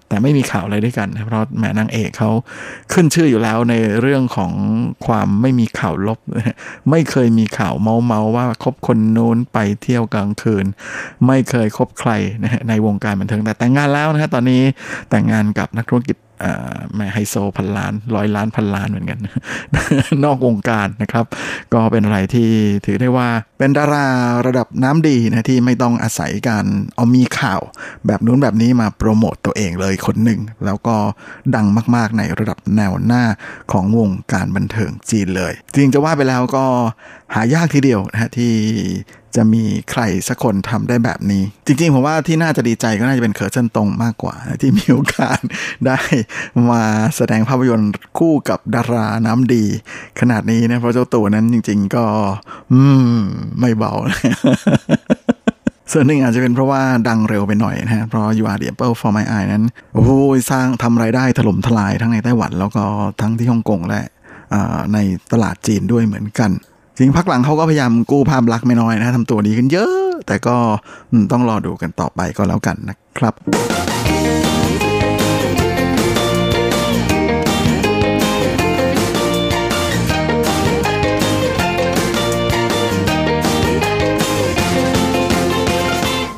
E: แต่ไม่มีข่าวอะไรด้วยกันนะเพราะแหมนางเอกเขาขึ้นชื่ออยู่แล้วในเรื่องของความไม่มีข่าวลบนะไม่เคยมีข่าวเมาเมาว่าคบคนนู้นไปเที่ยวกลางคืน ไม่เคยคบใครนะในวงการบันเทิงแต่แต่งงานแล้วนะฮะตอนนี้แต่งงานกับนักธุรกิจ อ่าแม่ไฮโซพันล้านร้อยล้านพันล้านเหมือนกัน นอกวงการนะครับ ก็เป็นอะไรที่ถือได้ว่าเป็นดาราระดับน้ำดีนะที่ไม่ต้องอาศัยการเอามีข่าว แบบนู้นแบบนี้มาโปรโมตตัวเองเลยคนหนึ่ง แล้วก็ดังมากๆในระดับแนวหน้าของวงการบันเทิงจีนเลย จริงจะว่าไปแล้วก็ หายากทีเดียวนะฮะที่จะมีใครสักคนทำได้แบบนี้ จริงๆ ผมว่าที่น่าจะดีใจก็น่าจะเป็นเขิร์เซนตงมากกว่า ที่มีโอกาสได้มาแสดงภาพยนตร์คู่กับดาราน้ำดี ขนาดนี้นะเพราะเจ้าตัวนั้นจริง ๆ ก็ อืม ไม่เบาส่วนหนึ่งอาจจะเป็นเพราะว่าดังเร็วไปหน่อยนะฮะ เพราะ You Are the Apple for My Eye นั้น โอ้โหสร้างทำรายได้ถล่มทลายทั้งในไต้หวัน แล้วก็ทั้งที่ฮ่องกงและในตลาดจีนด้วยเหมือนกัน จริงพักหลังเขาก็พยายามกู้ภาพลักษณ์ไม่น้อยนะทำตัวดีขึ้นเยอะ แต่ก็ต้องรอดูกันต่อไปก็แล้วกันนะครับ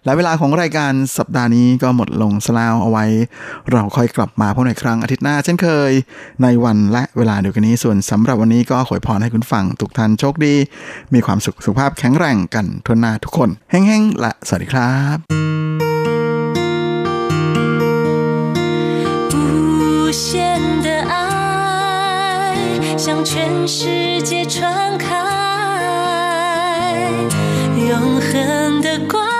E: และเวลาของรายการสัปดาห์นี้ก็หมดลงสลาวเอาไว้ เราค่อยกลับมาพบในครั้งอาทิตย์หน้าเช่นเคย ในวันและเวลาเดียวกันนี้ส่วนสำหรับวันนี้ก็ขอพรให้คุณฟังทุกท่านโชคดี มีความสุขสุขภาพแข็งแรงกันทุนหน้าทุกคนแห้งๆและสวัสดีครับ
C: 无限的爱向全世界传开，永恒的关